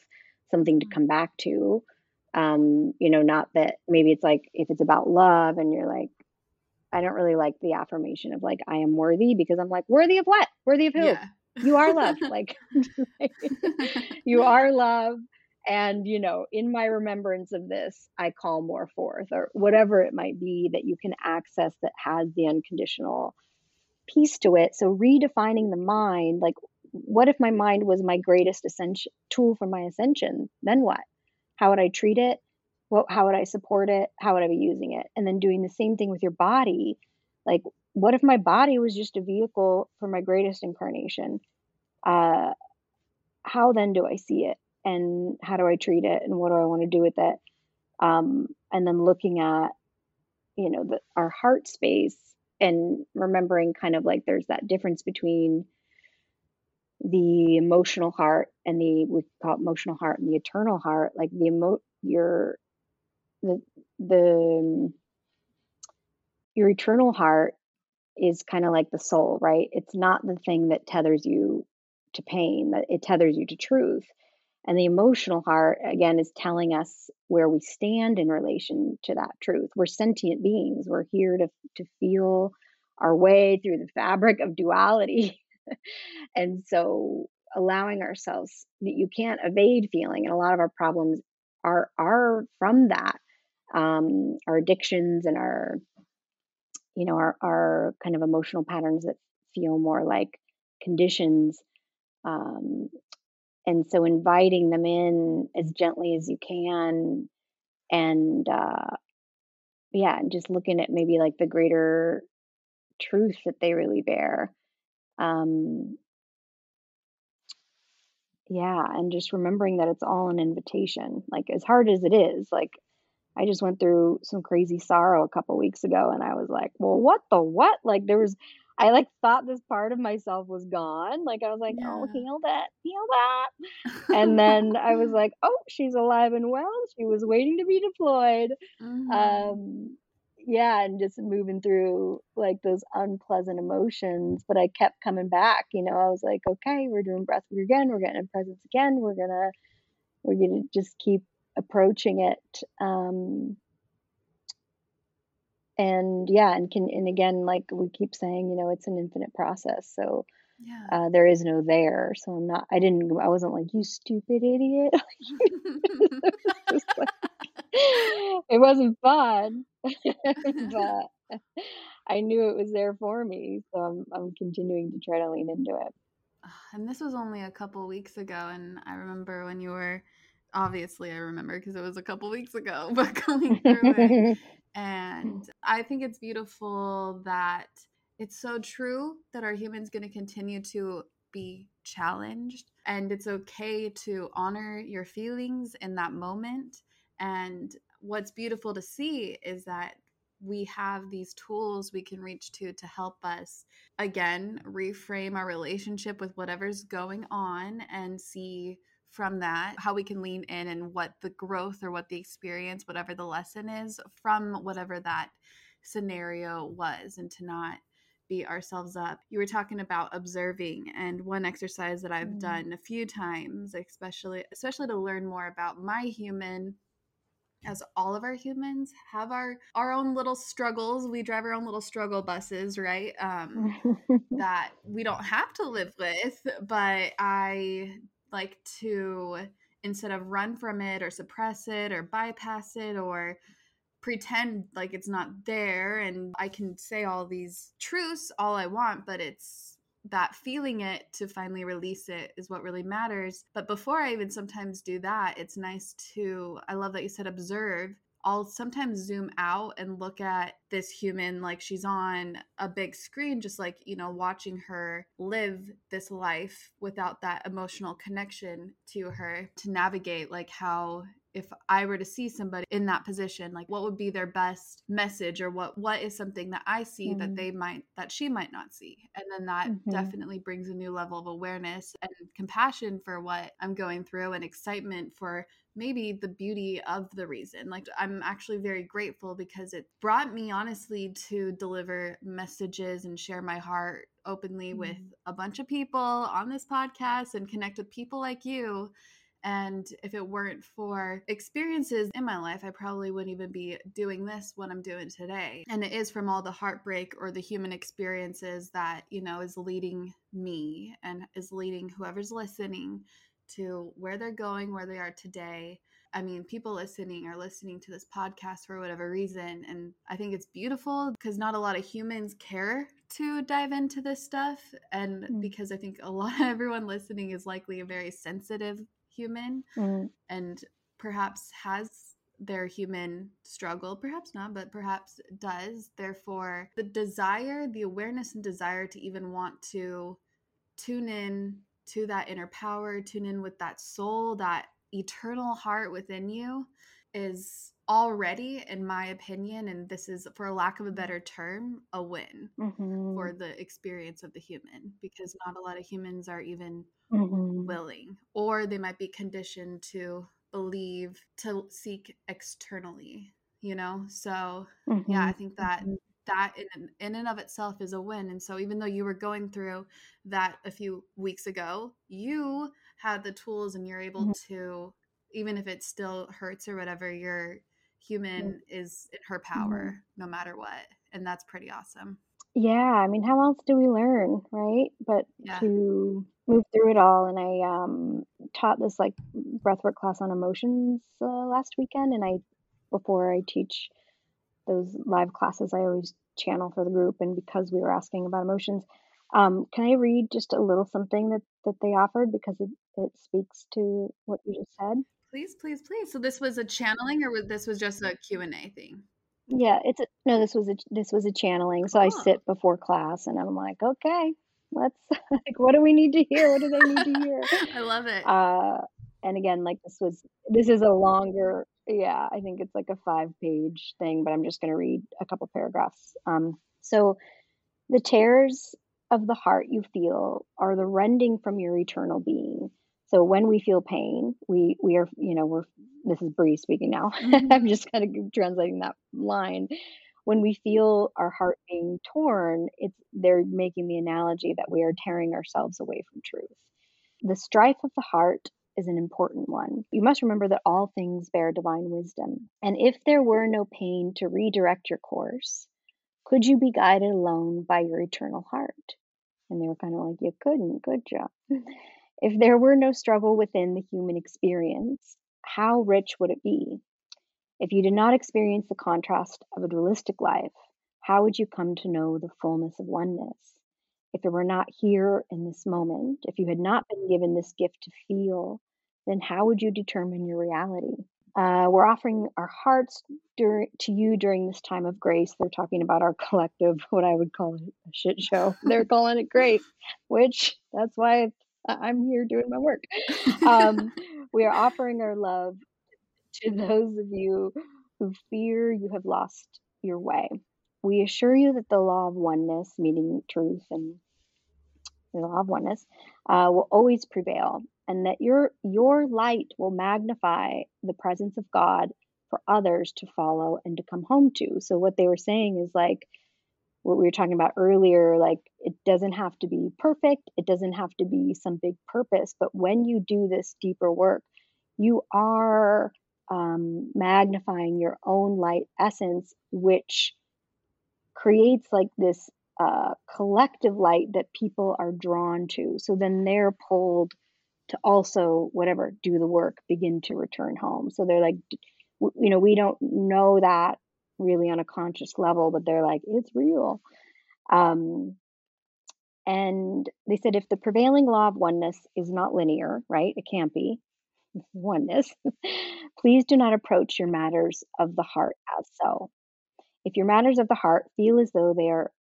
something to come back to. Um, you know, not that maybe it's like if it's about love and you're like, I don't really like the affirmation of like I am worthy because I'm like worthy of what? Worthy of who? Yeah. You are love. like you are love and you know in my remembrance of this i call more forth or whatever it might be that you can access that has the unconditional piece to it so redefining the mind like what if my mind was my greatest ascension tool for my ascension then what how would i treat it what how would I support it? How would I be using it? And then doing the same thing with your body. Like, what if my body was just a vehicle for my greatest incarnation? Uh, how then do I see it? And how do I treat it? And what do I want to do with it? Um, and then looking at, you know, the, our heart space and remembering kind of like there's that difference between the emotional heart and the we call it emotional heart and the eternal heart like the emo your the the your eternal heart is kind of like the soul, right? It's not the thing that tethers you to pain, that it tethers you to truth. And the emotional heart, again, is telling us where we stand in relation to that truth. We're sentient beings. We're here to, to feel our way through the fabric of duality. and so allowing ourselves that you can't evade feeling, and a lot of our problems are are from that um, our addictions and our you know our, our kind of emotional patterns that feel more like conditions um, and so inviting them in as gently as you can and uh, yeah and just looking at maybe like the greater truth that they really bear um, yeah, and just remembering that it's all an invitation. Like as hard as it is, like I just went through some crazy sorrow a couple weeks ago and I was like, "Well, what the what?" Like there was I like thought this part of myself was gone. Like I was like, "Oh, heal that, heal that." And then I was like, "Oh, she's alive and well. She was waiting to be deployed." Mhm. Um yeah, and just moving through like those unpleasant emotions, but I kept coming back, you know. I was like, "Okay, we're doing breath work again. We're getting in presence again. We're gonna we're gonna just keep approaching it." Um and yeah, and can and again, like we keep saying, you know, it's an infinite process. So Yeah. uh, there is no there. So I'm not. I didn't. I wasn't like you stupid idiot. Just like- it wasn't fun, but I knew it was there for me. So I'm I'm continuing to try to lean into it. and this was only a couple weeks ago and i remember when you were obviously i remember because it was a couple weeks ago but going through it. And mm. i think it's beautiful that it's so true that our human's going to continue to be challenged and it's okay to honor your feelings in that moment. And what's beautiful to see is that we have these tools we can reach to to help us again reframe our relationship with whatever's going on and see from that how we can lean in and what the growth or what the experience whatever the lesson is from whatever that scenario was and to not beat ourselves up. You were talking about observing and one exercise that i've Mm. done a few times especially especially to learn more about my human as all of our humans have our our own little struggles. We drive our own little struggle buses right? Um that we don't have to live with, but I like to instead of run from it or suppress it or bypass it or pretend like it's not there and I can say all these truths all I want, but it's that feeling it to finally release it is what really matters. But before I even sometimes do that, it's nice to, I love that you said observe. I'll sometimes zoom out and look at this human like she's on a big screen, just like, you know, watching her live this life without that emotional connection to her to navigate like how if I were to see somebody in that position, like what would be their best message or what what is something that I see that Mm. they might that she might not see. And then that Mhm. definitely brings a new level of awareness and compassion for what I'm going through and excitement for maybe the beauty of the reason. Like I'm actually very grateful because it brought me honestly to deliver messages and share my heart openly with Mm. a bunch of people on this podcast and connect with people like you and if it weren't for experiences in my life, I probably wouldn't even be doing this, what I'm doing today. And it is from all the heartbreak or the human experiences that, you know, is leading me and is leading whoever's listening to where they're going, where they are today. I mean, people listening are listening to this podcast for whatever reason. And I think it's beautiful because not a lot of humans care to dive into this stuff. And Mm. because I think a lot of everyone listening is likely a very sensitive human Mm. and perhaps has their human struggle, perhaps not, but perhaps does. Therefore, the desire, the awareness and desire to even want to tune in to that inner power, tune in with that soul, that eternal heart within you is already, in my opinion, and this is for lack of a better term, a win Mhm. for the experience of the human because not a lot of humans are even Mhm. willing or they might be conditioned to believe to seek externally you know so yeah i Mhm. think that Mhm. that in, in and of itself is a win and so even though you were going through that a few weeks ago you had the tools and you're able Mhm. to even if it still hurts or whatever your human is in her power no matter what and that's pretty awesome Yeah, I mean, how else do we learn, right? But yeah to move through it all. And I um, taught this like breathwork class on emotions uh, last weekend. And I, before I teach those live classes, I always channel for the group. And because we were asking about emotions, um, can I read just a little something that that they offered because it it speaks to what you just said? please please please so this was a channeling or was this was just a q&a thing Yeah, it's a no. This was a this was a channeling. So I sit before class, and I'm like, okay. Let's like what do we need to hear? What do they need to hear? I love it. Uh, and again, like this was this is a longer, yeah, I think it's like a five page thing, but I'm just going to read a couple paragraphs. Um, so the tears of the heart you feel are the rending from your eternal being. So when we feel pain, we we are, you know, we're this is Bree speaking now. Mhm. I'm just kind of translating that line. When we feel our heart being torn, it's they're making the analogy that we are tearing ourselves away from truth. The strife of the heart is an important one. You must remember that all things bear divine wisdom. And if there were no pain to redirect your course, could you be guided alone by your eternal heart? And they were kind of like, You couldn't, good job. If there were no struggle within the human experience, how rich would it be? If you did not experience the contrast of a dualistic life, how would you come to know the fullness of oneness? If it were not here in this moment, if you had not been given this gift to feel, then how would you determine your reality? Uh, we're offering our hearts dur- to you during this time of grace. They're talking about our collective, what I would call a shit show. They're calling it grace, which that's why I'm here doing my work. Um, we are offering our love to those of you who fear you have lost your way. We assure you that the law of oneness, meaning truth and the law of oneness, uh, will always prevail, and that your your light will magnify the presence of God for others to follow and to come home to. So what they were saying is like what we were talking about earlier like it doesn't have to be perfect it doesn't have to be some big purpose but when you do this deeper work you are um, magnifying your own light essence which creates like this uh, collective light that people are drawn to so then they're pulled to also whatever do the work begin to return home so they're like you know we don't know that really on a conscious level, but they're like, it's real. Um, and they said if the prevailing law of oneness is not linear, right? It can't be oneness. Please do not approach your matters of the heart as so. If your matters of the heart feel as though they are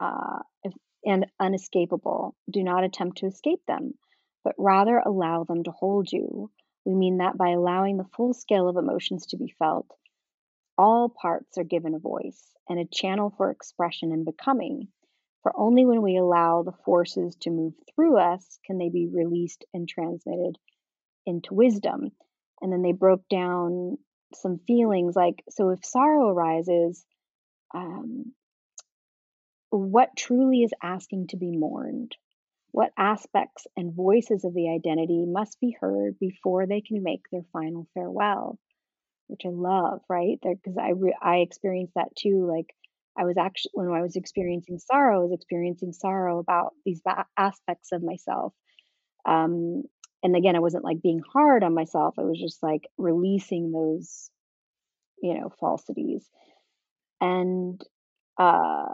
uh, and unescapable, do not attempt to escape them, but rather allow them to hold you. We mean that by allowing the full scale of emotions to be felt, all parts are given a voice and a channel for expression and becoming, for only when we allow the forces to move through us can they be released and transmitted into wisdom. And then they broke down some feelings like so if sorrow arises, um, what truly is asking to be mourned? What aspects and voices of the identity must be heard before they can make their final farewell? which I love, right? Because I re- I experienced that too. Like I was actually when I was experiencing sorrow, I was experiencing sorrow about these aspects of myself. Um, and again, I wasn't like being hard on myself. I was just like releasing those, you know, falsities. And uh,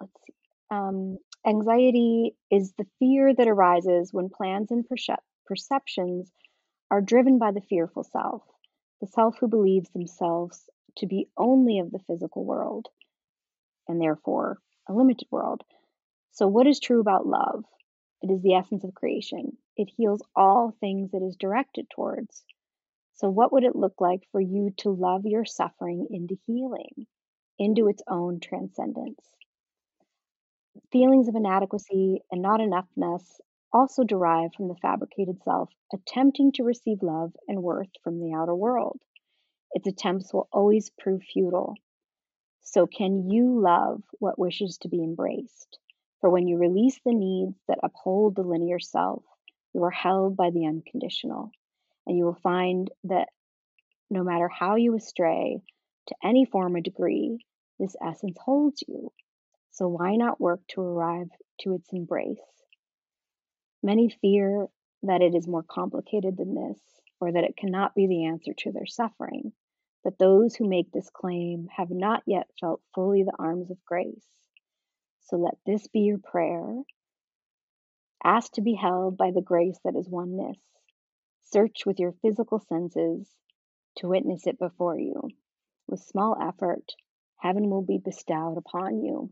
let's see. Um, anxiety is the fear that arises when plans and percep- perceptions are driven by the fearful self the self who believes themselves to be only of the physical world and therefore a limited world. So, what is true about love? It is the essence of creation. It heals all things it is directed towards. So, what would it look like for you to love your suffering into healing, into its own transcendence? Feelings of inadequacy and not enoughness also derive from the fabricated self attempting to receive love and worth from the outer world. Its attempts will always prove futile. So, can you love what wishes to be embraced? For when you release the needs that uphold the linear self, you are held by the unconditional. And you will find that no matter how you astray to any form or degree, this essence holds you. So, why not work to arrive to its embrace? Many fear that it is more complicated than this, or that it cannot be the answer to their suffering. But those who make this claim have not yet felt fully the arms of grace. So let this be your prayer. Ask to be held by the grace that is oneness. Search with your physical senses to witness it before you. With small effort, heaven will be bestowed upon you.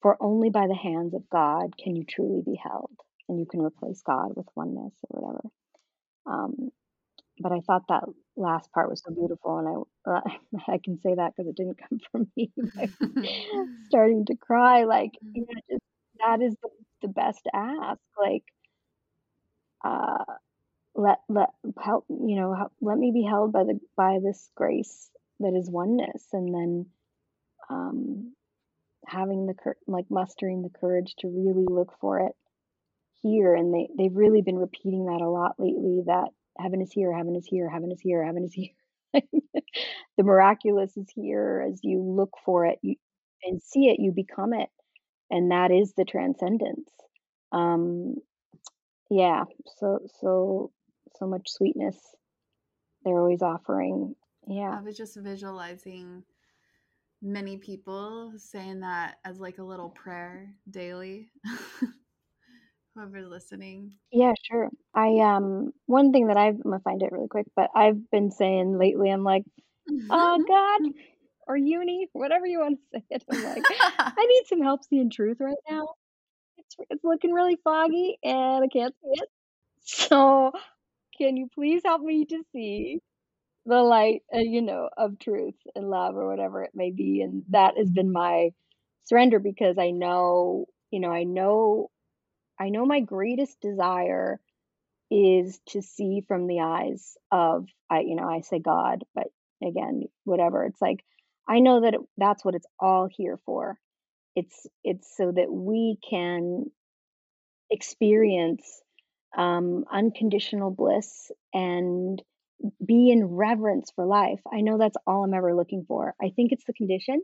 For only by the hands of God can you truly be held, and you can replace God with oneness or whatever. Um, but I thought that last part was so beautiful, and I uh, I can say that because it didn't come from me. starting to cry, like you know, just that is the, the best ask. Like, uh, let let help you know help, let me be held by the by this grace that is oneness, and then um, having the cur- like mustering the courage to really look for it here and they they've really been repeating that a lot lately that heaven is here heaven is here heaven is here heaven is here. The miraculous is here. As you look for it you and see it you become it. And that is the transcendence. Um yeah so so so much sweetness they're always offering. Yeah. I was just visualizing many people saying that as like a little prayer daily whoever's listening. Yeah sure. I um one thing that i've i'm gonna find it really quick but i've been saying lately i'm like oh god or uni whatever you want to say it. I'm like i need some help seeing truth right now. It's, it's looking really foggy and i can't see it. So can you please help me to see the light, uh, you know, of truth and love or whatever it may be. And that has been my surrender because I know, you know, I know, I know my greatest desire is to see from the eyes of, I, you know, I say God, but again, whatever. It's like, I know that it, that's what it's all here for. It's, it's so that we can experience um, unconditional bliss and be in reverence for life. I know that's all I'm ever looking for. I think it's the condition.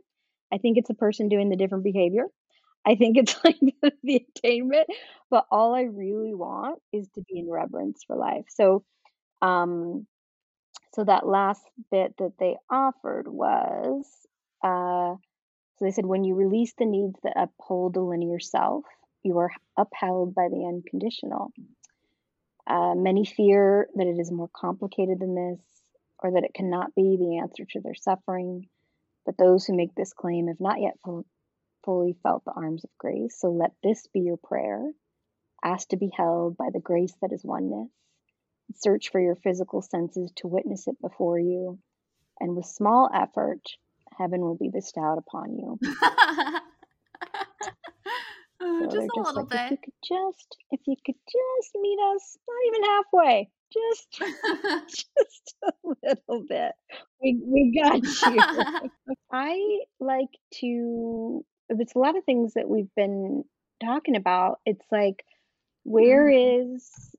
I think it's a person doing the different behavior. I think it's like the attainment, but all I really want is to be in reverence for life. So, um, so that last bit that they offered was, uh, so they said, when you release the needs that uphold the linear self, you are upheld by the unconditional. Uh, many fear that it is more complicated than this, or that it cannot be the answer to their suffering. But those who make this claim have not yet fully felt the arms of grace. So let this be your prayer. Ask to be held by the grace that is oneness. Search for your physical senses to witness it before you. And with small effort, heaven will be bestowed upon you. Uh, so just a little like, bit. If you could just, if you could just meet us, not even halfway, just, just a little bit. We we got you. I like to. It's a lot of things that we've been talking about. It's like, where mm-hmm. is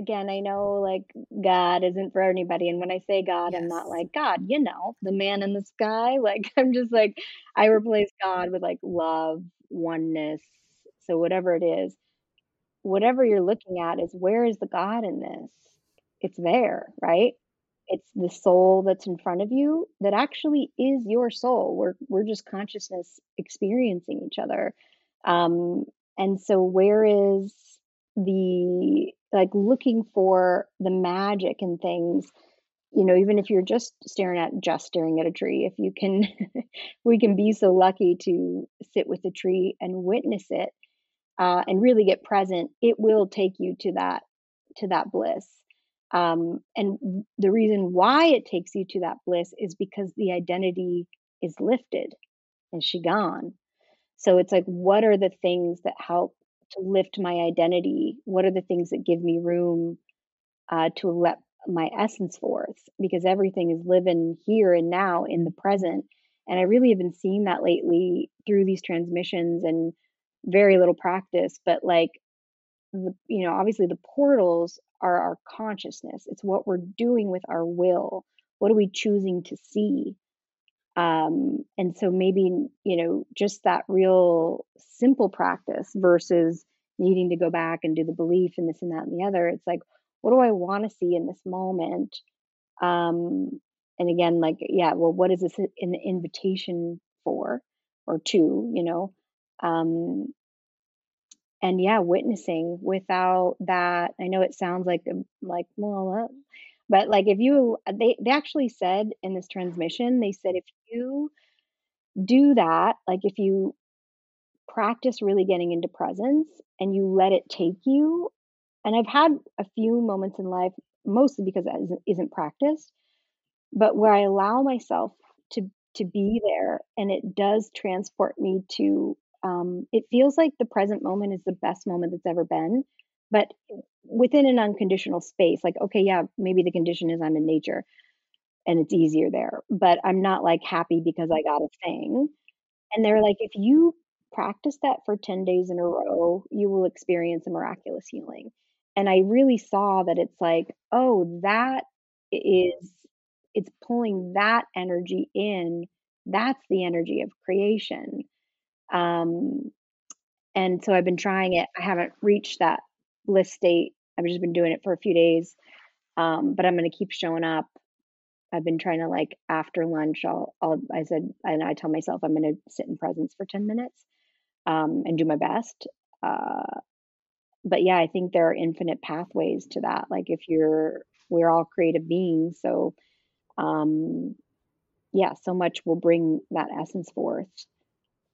again, I know like God isn't for anybody. And when I say God, yes. I'm not like God, you know, the man in the sky. Like, I'm just like, I replace God with like love, oneness. So, whatever it is, whatever you're looking at is where is the God in this? It's there, right? It's the soul that's in front of you that actually is your soul. We're, we're just consciousness experiencing each other. Um, and so, where is the like looking for the magic in things you know even if you're just staring at just staring at a tree if you can we can be so lucky to sit with a tree and witness it uh, and really get present it will take you to that to that bliss um, and the reason why it takes you to that bliss is because the identity is lifted and she gone so it's like what are the things that help to lift my identity? What are the things that give me room uh, to let my essence forth? Because everything is living here and now in the present. And I really have been seeing that lately through these transmissions and very little practice, but like, the, you know, obviously the portals are our consciousness. It's what we're doing with our will. What are we choosing to see? Um, and so maybe, you know, just that real simple practice versus needing to go back and do the belief and this and that and the other. It's like, what do I want to see in this moment? Um, and again, like, yeah, well, what is this an invitation for or to, you know? Um, and yeah, witnessing without that. I know it sounds like, um, like, well, uh, but like if you, they, they actually said in this transmission, they said if you do that, like if you practice really getting into presence and you let it take you. And I've had a few moments in life, mostly because that isn't, isn't practiced, but where I allow myself to to be there and it does transport me to um, it feels like the present moment is the best moment that's ever been but within an unconditional space like okay yeah maybe the condition is i'm in nature and it's easier there but i'm not like happy because i got a thing. And they're like if you practice that for 10 days in a row you will experience a miraculous healing. And i really saw that it's like oh that is it's pulling that energy in. That's the energy of creation um and so i've been trying it. I haven't reached that bliss state i've just been doing it for a few days. Um but i'm going to keep showing up. I've been trying to like after lunch i'll, I'll i said and i tell myself i'm going to sit in presence for 10 minutes um and do my best. Uh but yeah i think there are infinite pathways to that. Like if you're we're all creative beings so um, yeah, so much will bring that essence forth.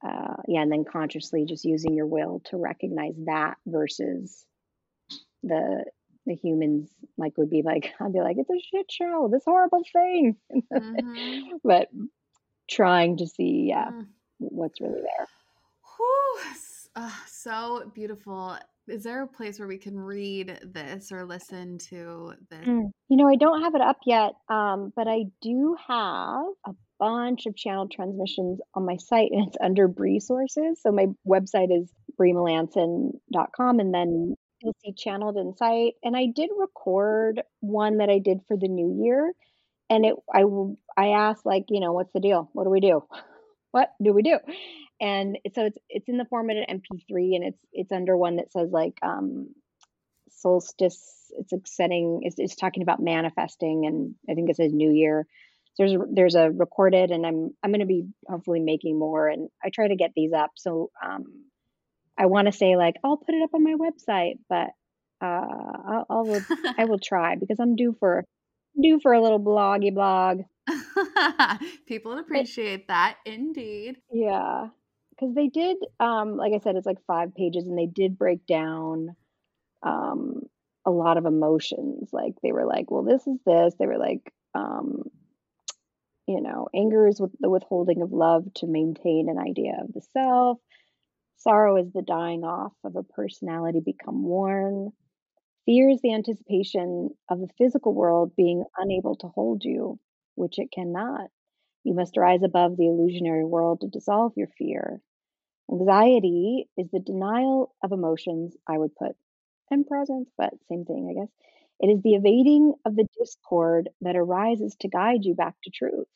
Uh, yeah, and then consciously just using your will to recognize that versus the the humans like would be like I'd be like it's a shit show, this horrible thing, mm-hmm. but trying to see yeah mm. what's really there. Whew. Uh, so beautiful is there a place where we can read this or listen to this? Mm. You know, I don't have it up yet, um, but I do have a bunch of channel transmissions on my site and it's under Bree sources. So my website is breemelanson.com and then you'll see channeled insight. And I did record one that I did for the new year. And it I I asked like, you know, what's the deal? What do we do? What do we do? And so it's it's in the format of MP3 and it's it's under one that says like um solstice it's like setting it's, it's talking about manifesting and I think it says new year. There's a, there's a recorded and I'm I'm going to be hopefully making more and I try to get these up. So um I want to say like I'll put it up on my website but uh I'll, I'll I will try because I'm due for due for a little bloggy blog. People appreciate that indeed. Yeah because they did um like i said it's like five pages and they did break down um a lot of emotions. Like they were like well this is this. They were like um you know anger is with the withholding of love to maintain an idea of the self. Sorrow is the dying off of a personality become worn. Fear is the anticipation of the physical world being unable to hold you which it cannot. You must rise above the illusionary world to dissolve your fear. Anxiety is the denial of emotions, I would put, and presence, but same thing, I guess. It is the evading of the discord that arises to guide you back to truth.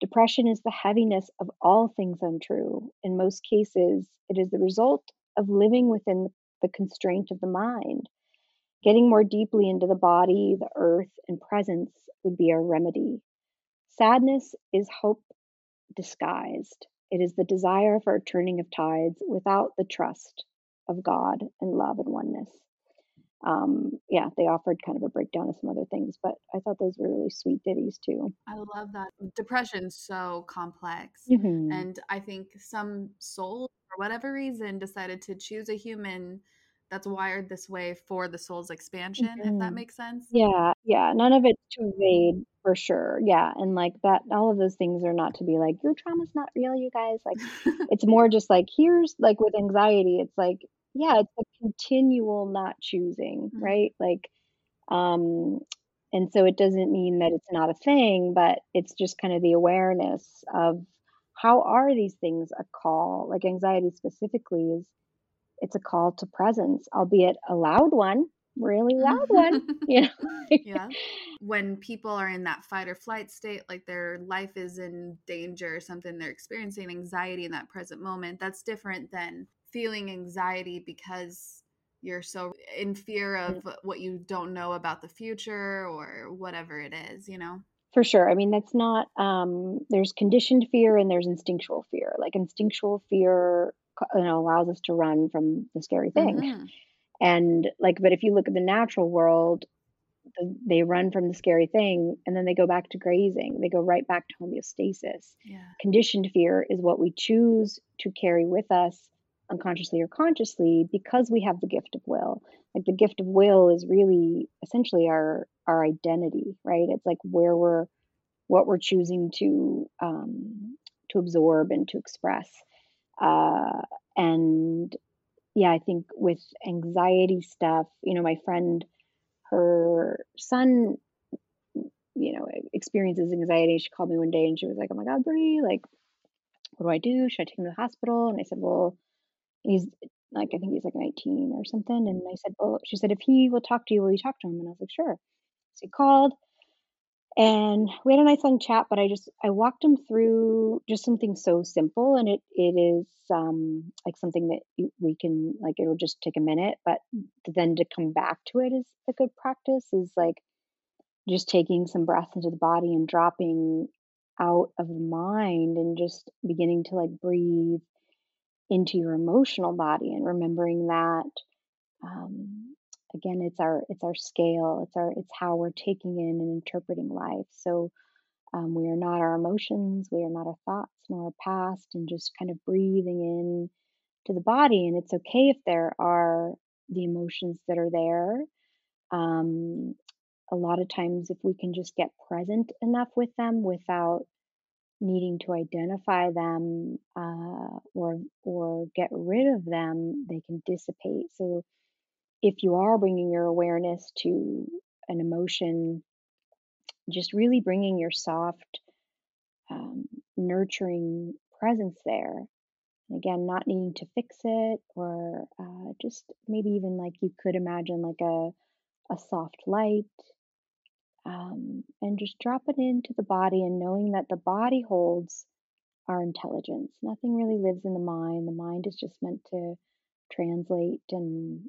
Depression is the heaviness of all things untrue. In most cases, it is the result of living within the constraint of the mind. Getting more deeply into the body, the earth, and presence would be a remedy. Sadness is hope disguised. It is the desire for a turning of tides without the trust of God and love and oneness. Um, yeah, they offered kind of a breakdown of some other things, but I thought those were really sweet ditties too. I love that. Depression's so complex. Mm-hmm. And I think some soul, for whatever reason, decided to choose a human that's wired this way for the soul's expansion, mm-hmm. if that mm-hmm. makes sense. Yeah, yeah. None of it's to evade for sure. Yeah. And like that, all of those things are not to be like, your trauma's not real, you guys. Like, it's more just like, here's like with anxiety, it's like, yeah, it's a continual not choosing, mm-hmm. right? Like, um, and so it doesn't mean that it's not a thing, but it's just kind of the awareness of how are these things a call? Like anxiety specifically is it's a call to presence, albeit a loud one, really loud one. you know? yeah. When people are in that fight or flight state, like their life is in danger or something, they're experiencing anxiety in that present moment. That's different than feeling anxiety because you're so in fear of what you don't know about the future or whatever it is, you know? For sure. I mean, that's not, um, there's conditioned fear and there's instinctual fear. Like instinctual fear you know allows us to run from the scary thing. Mm-hmm. and like but if you look at the natural world they run from the scary thing and then they go back to grazing. They go right back to homeostasis. Yeah. conditioned fear is what we choose to carry with us unconsciously or consciously because we have the gift of will. Like the gift of will is really essentially our our identity right? It's like where we're what we're choosing to um, to absorb and to express uh, and yeah i think with anxiety stuff you know my friend her son you know experiences anxiety she called me one day and she was like oh my god Bree, like what do i do should i take him to the hospital and i said well he's like I think he's like 19 or something. And I said, well, she said, if he will talk to you, will you talk to him? And I was like, sure. So he called and we had a nice long chat, but I just, I walked him through just something so simple. And it, it is um, like something that we can, like, it'll just take a minute, but then to come back to it is a good practice is like just taking some breath into the body and dropping out of the mind and just beginning to like breathe into your emotional body and remembering that um, again it's our it's our scale it's our it's how we're taking in and interpreting life so um, we are not our emotions we are not our thoughts nor our past and just kind of breathing in to the body and it's okay if there are the emotions that are there um, a lot of times if we can just get present enough with them without needing to identify them uh, or or get rid of them, they can dissipate. So if you are bringing your awareness to an emotion, just really bringing your soft, um, nurturing presence there. Again, not needing to fix it, or uh, just maybe even like you could imagine like a a soft light um, and just drop it into the body and knowing that the body holds our intelligence. Nothing really lives in the mind. The mind is just meant to translate and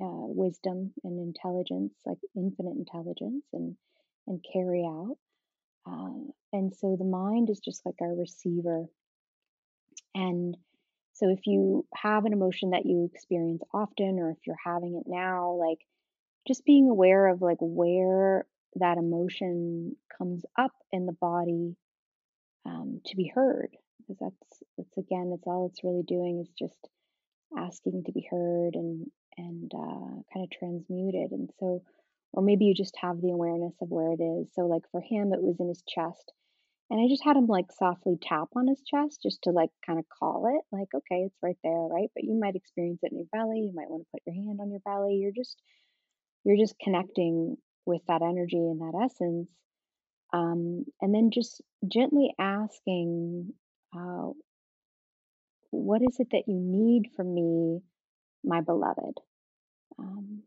uh, wisdom and intelligence, like infinite intelligence, and and carry out. Uh, and so the mind is just like our receiver. And so if you have an emotion that you experience often, or if you're having it now, like just being aware of like where that emotion comes up in the body um, to be heard because that's that's again it's all it's really doing is just asking to be heard and and uh, kind of transmuted and so or maybe you just have the awareness of where it is so like for him it was in his chest and i just had him like softly tap on his chest just to like kind of call it like okay it's right there right but you might experience it in your belly you might want to put your hand on your belly you're just you're just connecting with that energy and that essence. Um, and then just gently asking, uh, what is it that you need from me, my beloved? Um,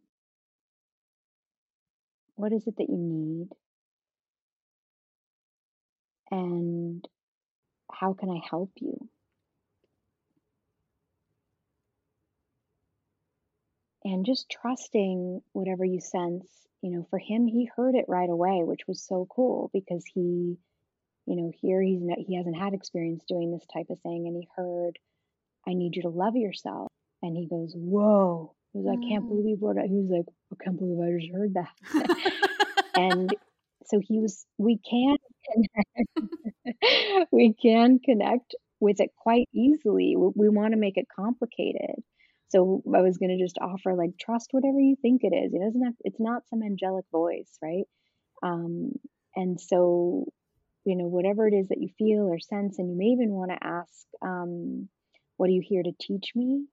what is it that you need? And how can I help you? And just trusting whatever you sense you know, for him, he heard it right away, which was so cool because he, you know, here he's not, he hasn't had experience doing this type of thing, and he heard, "I need you to love yourself," and he goes, "Whoa!" He was, "I can't mm. believe what," I, he was like, "I can't believe I just heard that," and so he was. We can connect. we can connect with it quite easily. We, we want to make it complicated so I was going to just offer like trust whatever you think it is. It doesn't have it's not some angelic voice, right? Um, and so you know whatever it is that you feel or sense, and you may even want to ask, um, "What are you here to teach me?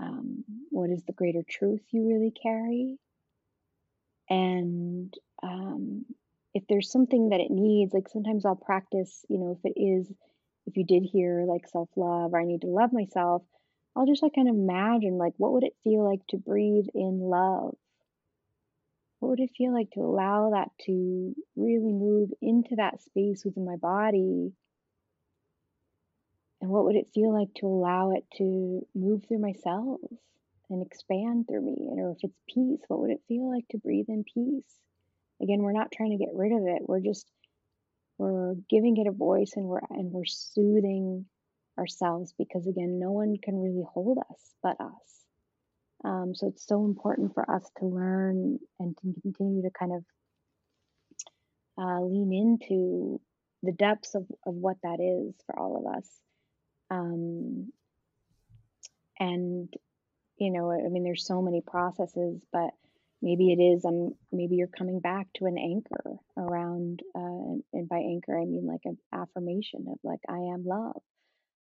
Um, what is the greater truth you really carry?" And um, if there's something that it needs, like sometimes I'll practice. You know, if it is, if you did hear like self love or I need to love myself I'll just like kind of imagine like what would it feel like to breathe in love? What would it feel like to allow that to really move into that space within my body? And what would it feel like to allow it to move through my cells and expand through me? And or if it's peace, what would it feel like to breathe in peace? Again, we're not trying to get rid of it. We're just we're giving it a voice and we're and we're soothing ourselves because, again, no one can really hold us but us. Um, so it's so important for us to learn and to continue to kind of uh, lean into the depths of, of what that is for all of us. Um, and you know, I mean, there's so many processes, but maybe it is um maybe you're coming back to an anchor around uh and, and by anchor I mean like an affirmation of like I am love.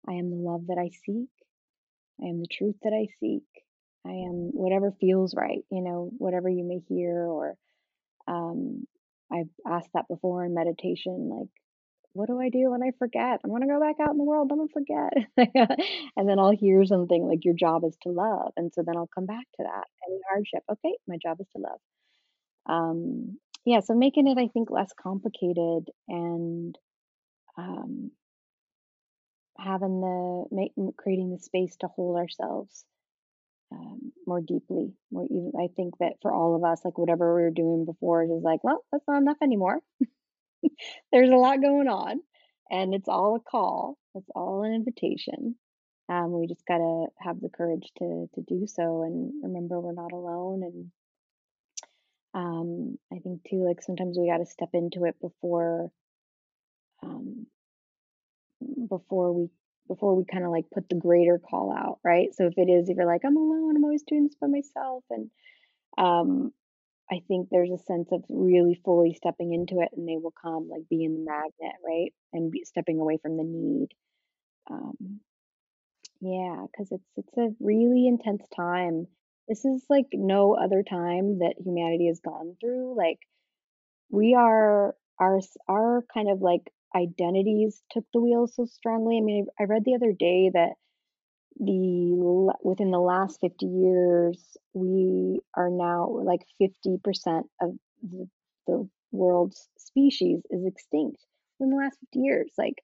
I am the love that I seek. I am the truth that I seek. I am whatever feels right, you know, whatever you may hear or um I've asked that before in meditation like what do I do when I forget? I want to go back out in the world. Don't forget. and then I'll hear something like your job is to love. And so then I'll come back to that. Any hardship. Okay, my job is to love. Um, yeah, so making it, I think, less complicated and um, having the make, creating the space to hold ourselves um, more deeply. More even, I think that for all of us, like whatever we were doing before, is like, well, that's not enough anymore. there's a lot going on and it's all a call it's all an invitation. Um, we just got to have the courage to to do so and remember we're not alone and um, i think too like sometimes we got to step into it before um, before we before we kind of like put the greater call out right? So if it is if you're like i'm alone i'm always doing this by myself and um I think there's a sense of really fully stepping into it and they will come, like being the magnet, right? And be stepping away from the need. Um, yeah, because it's it's a really intense time. This is like no other time that humanity has gone through. Like we are our our kind of like identities took the wheel so strongly. I mean, I read the other day that the within the last 50 years we are now like 50% of the, the world's species is extinct in the last 50 years. Like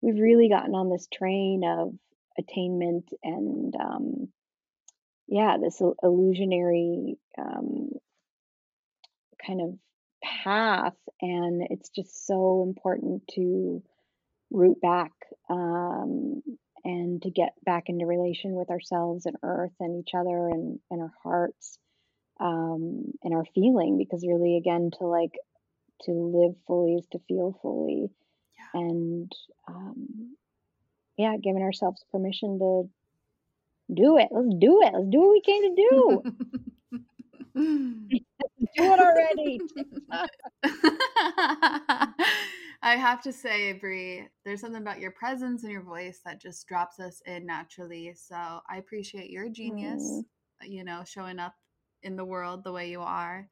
we've really gotten on this train of attainment and um, yeah this illusionary um, kind of path and it's just so important to root back um, and to get back into relation with ourselves and earth and each other and, and our hearts um, and our feeling because really again to like to live fully is to feel fully. Yeah. and um, yeah giving ourselves permission to do it. Let's do it. Let's do what we came to do do it already I have to say, Bree, there's something about your presence and your voice that just drops us in naturally. So I appreciate your genius, mm. you know, showing up in the world the way you are.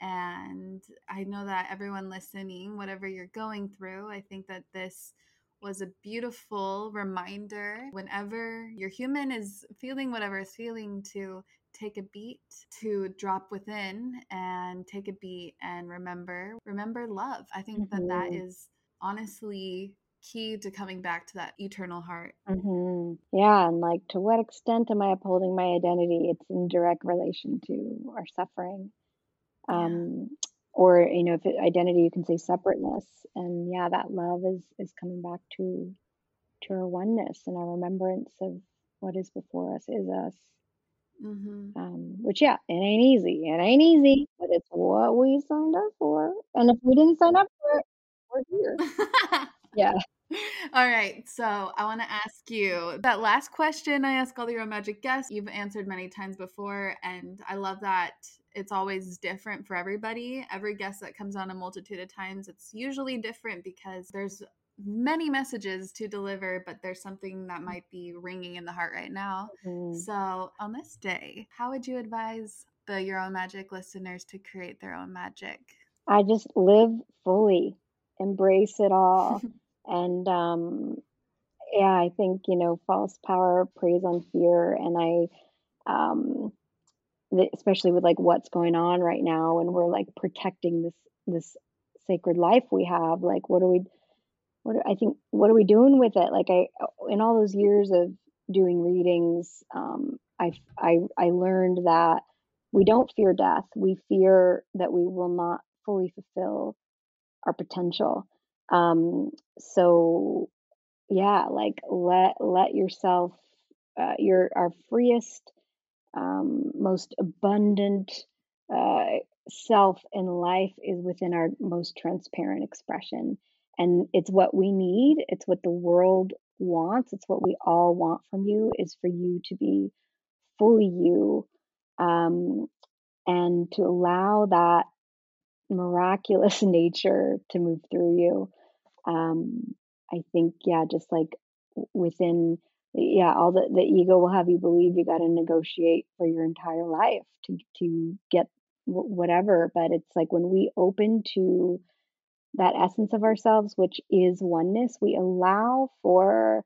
And I know that everyone listening, whatever you're going through, I think that this was a beautiful reminder whenever your human is feeling whatever is feeling to take a beat, to drop within and take a beat and remember, remember love. I think mm-hmm. that that mm-hmm. honestly key to coming back to that eternal heart. Mm-hmm. Yeah, and like to what extent am I upholding my identity? It's in direct relation to our suffering. Um, yeah. Or you know, if it, identity, you can say separateness, and yeah, that love is is coming back to to our oneness and our remembrance of what is before us is us. Mm-hmm. Um, which yeah, it ain't easy. It ain't easy, but it's what we signed up for. And if we didn't sign up for it, we're here. yeah. All right. So I want to ask you that last question I ask all the Real Magic guests. You've answered many times before, and I love that it's always different for everybody. Every guest that comes on a multitude of times, it's usually different because there's many messages to deliver, but there's something that might be ringing in the heart right now. Mm-hmm. So, on this day, how would you advise the Your Own Magic listeners to create their own magic? I just live fully, embrace it all. and um, yeah, I think, you know, false power preys on fear. And I, um, especially with like what's going on right now and we're like protecting this this sacred life we have like what do we what I think what are we doing with it? Like I in all those years of doing readings, um, I I I learned that we don't fear death. We fear that we will not fully fulfill our potential. Um, so yeah, like let let yourself uh, your our freest, um, most abundant uh, self in life is within our most transparent expression and it's what we need it's what the world wants. It's what we all want from you is for you to be fully you um, and to allow that miraculous nature to move through you. Um, I think, yeah, just like within, yeah, all the, the ego will have you believe you got to negotiate for your entire life to, to get whatever. But it's like when we open to that essence of ourselves, which is oneness, we allow for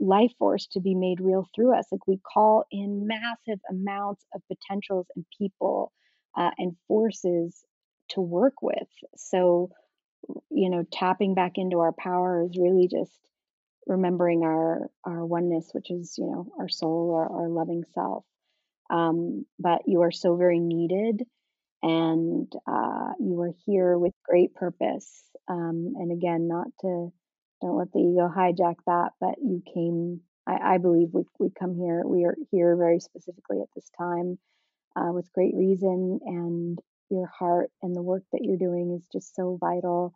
life force to be made real through us. Like we call in massive amounts of potentials and people uh, and forces to work with. So, you know, tapping back into our power is really just remembering our our oneness, which is you know our soul, our, our loving self. Um, but you are so very needed, and uh, you are here with great purpose. Um, and again, not to don't let the ego hijack that, but you came. I, I believe we we come here. We are here very specifically at this time uh, with great reason, and your heart and the work that you're doing is just so vital.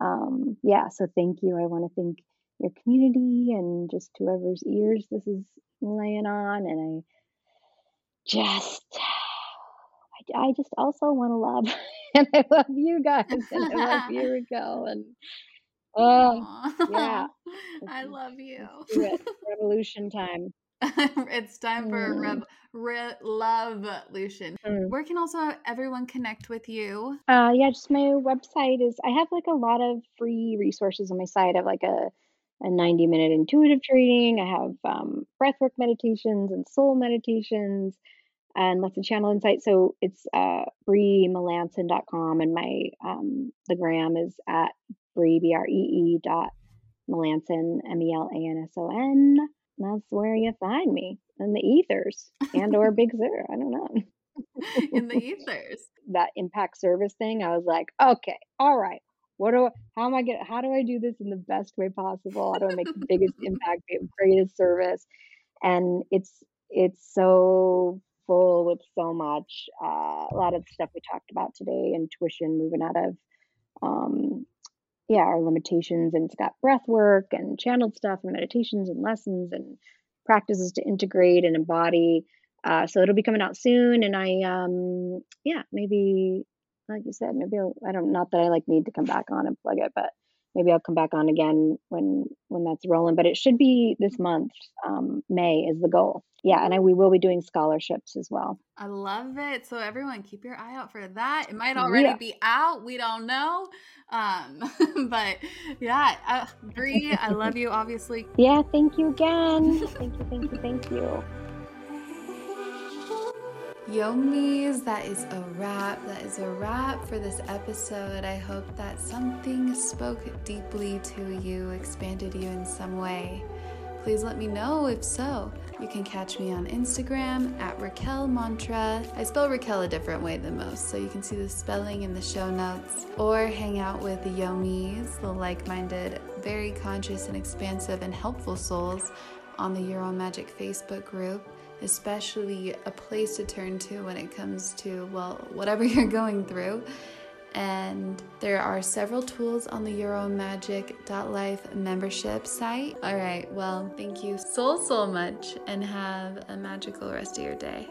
Um, yeah, so thank you. I want to thank your community and just whoever's ears this is laying on, and I just I, I just also want to love, and I love you guys, and I love you, Raquel, and Oh, yeah. I love you. Revolution time. it's time for mm. rev, love Lucian. Mm. Where can also everyone connect with you? Uh, yeah, just my website is. I have like a lot of free resources on my site. I have like a a 90 minute intuitive training. I have um, breathwork meditations and soul meditations and lots of channel insight. So it's uh, breemelanson.com and my um, the gram is at Bree, B R E E dot Melanson, M E L A N S O N. That's where you find me in the ethers and or Big Sur. I don't know. in the ethers. that impact service thing, I was like, okay, all right. What do I, how am I get how do I do this in the best way possible? How do I make the biggest impact, the greatest service? And it's it's so full with so much uh, a lot of the stuff we talked about today intuition moving out of um, yeah, our limitations. And it's got breath work and channeled stuff and meditations and lessons and practices to integrate and embody. Uh, so it'll be coming out soon. And I, um, yeah, maybe, like you said, maybe I'll, I don't, not that I like need to come back on and plug it, but maybe I'll come back on again when when that's rolling. But it should be this month. Um, May is the goal. Yeah, and I, we will be doing scholarships as well. I love it. So everyone, keep your eye out for that. It might already yeah. be out. We don't know. Um, but yeah, uh, Bree, I love you. Obviously. Yeah. Thank you again. thank you. Thank you. Thank you. Yomis, that is a wrap. That is a wrap for this episode. I hope that something spoke deeply to you, expanded you in some way. Please let me know if so. You can catch me on Instagram at Raquel Mantra. I spell Raquel a different way than most, so you can see the spelling in the show notes. Or hang out with the Yomis, the like minded, very conscious and expansive and helpful souls on the Your Own Magic Facebook group especially a place to turn to when it comes to, well, whatever you're going through. And there are several tools on the Euromagic.life membership site. All right, well, thank you so, so much and have a magical rest of your day.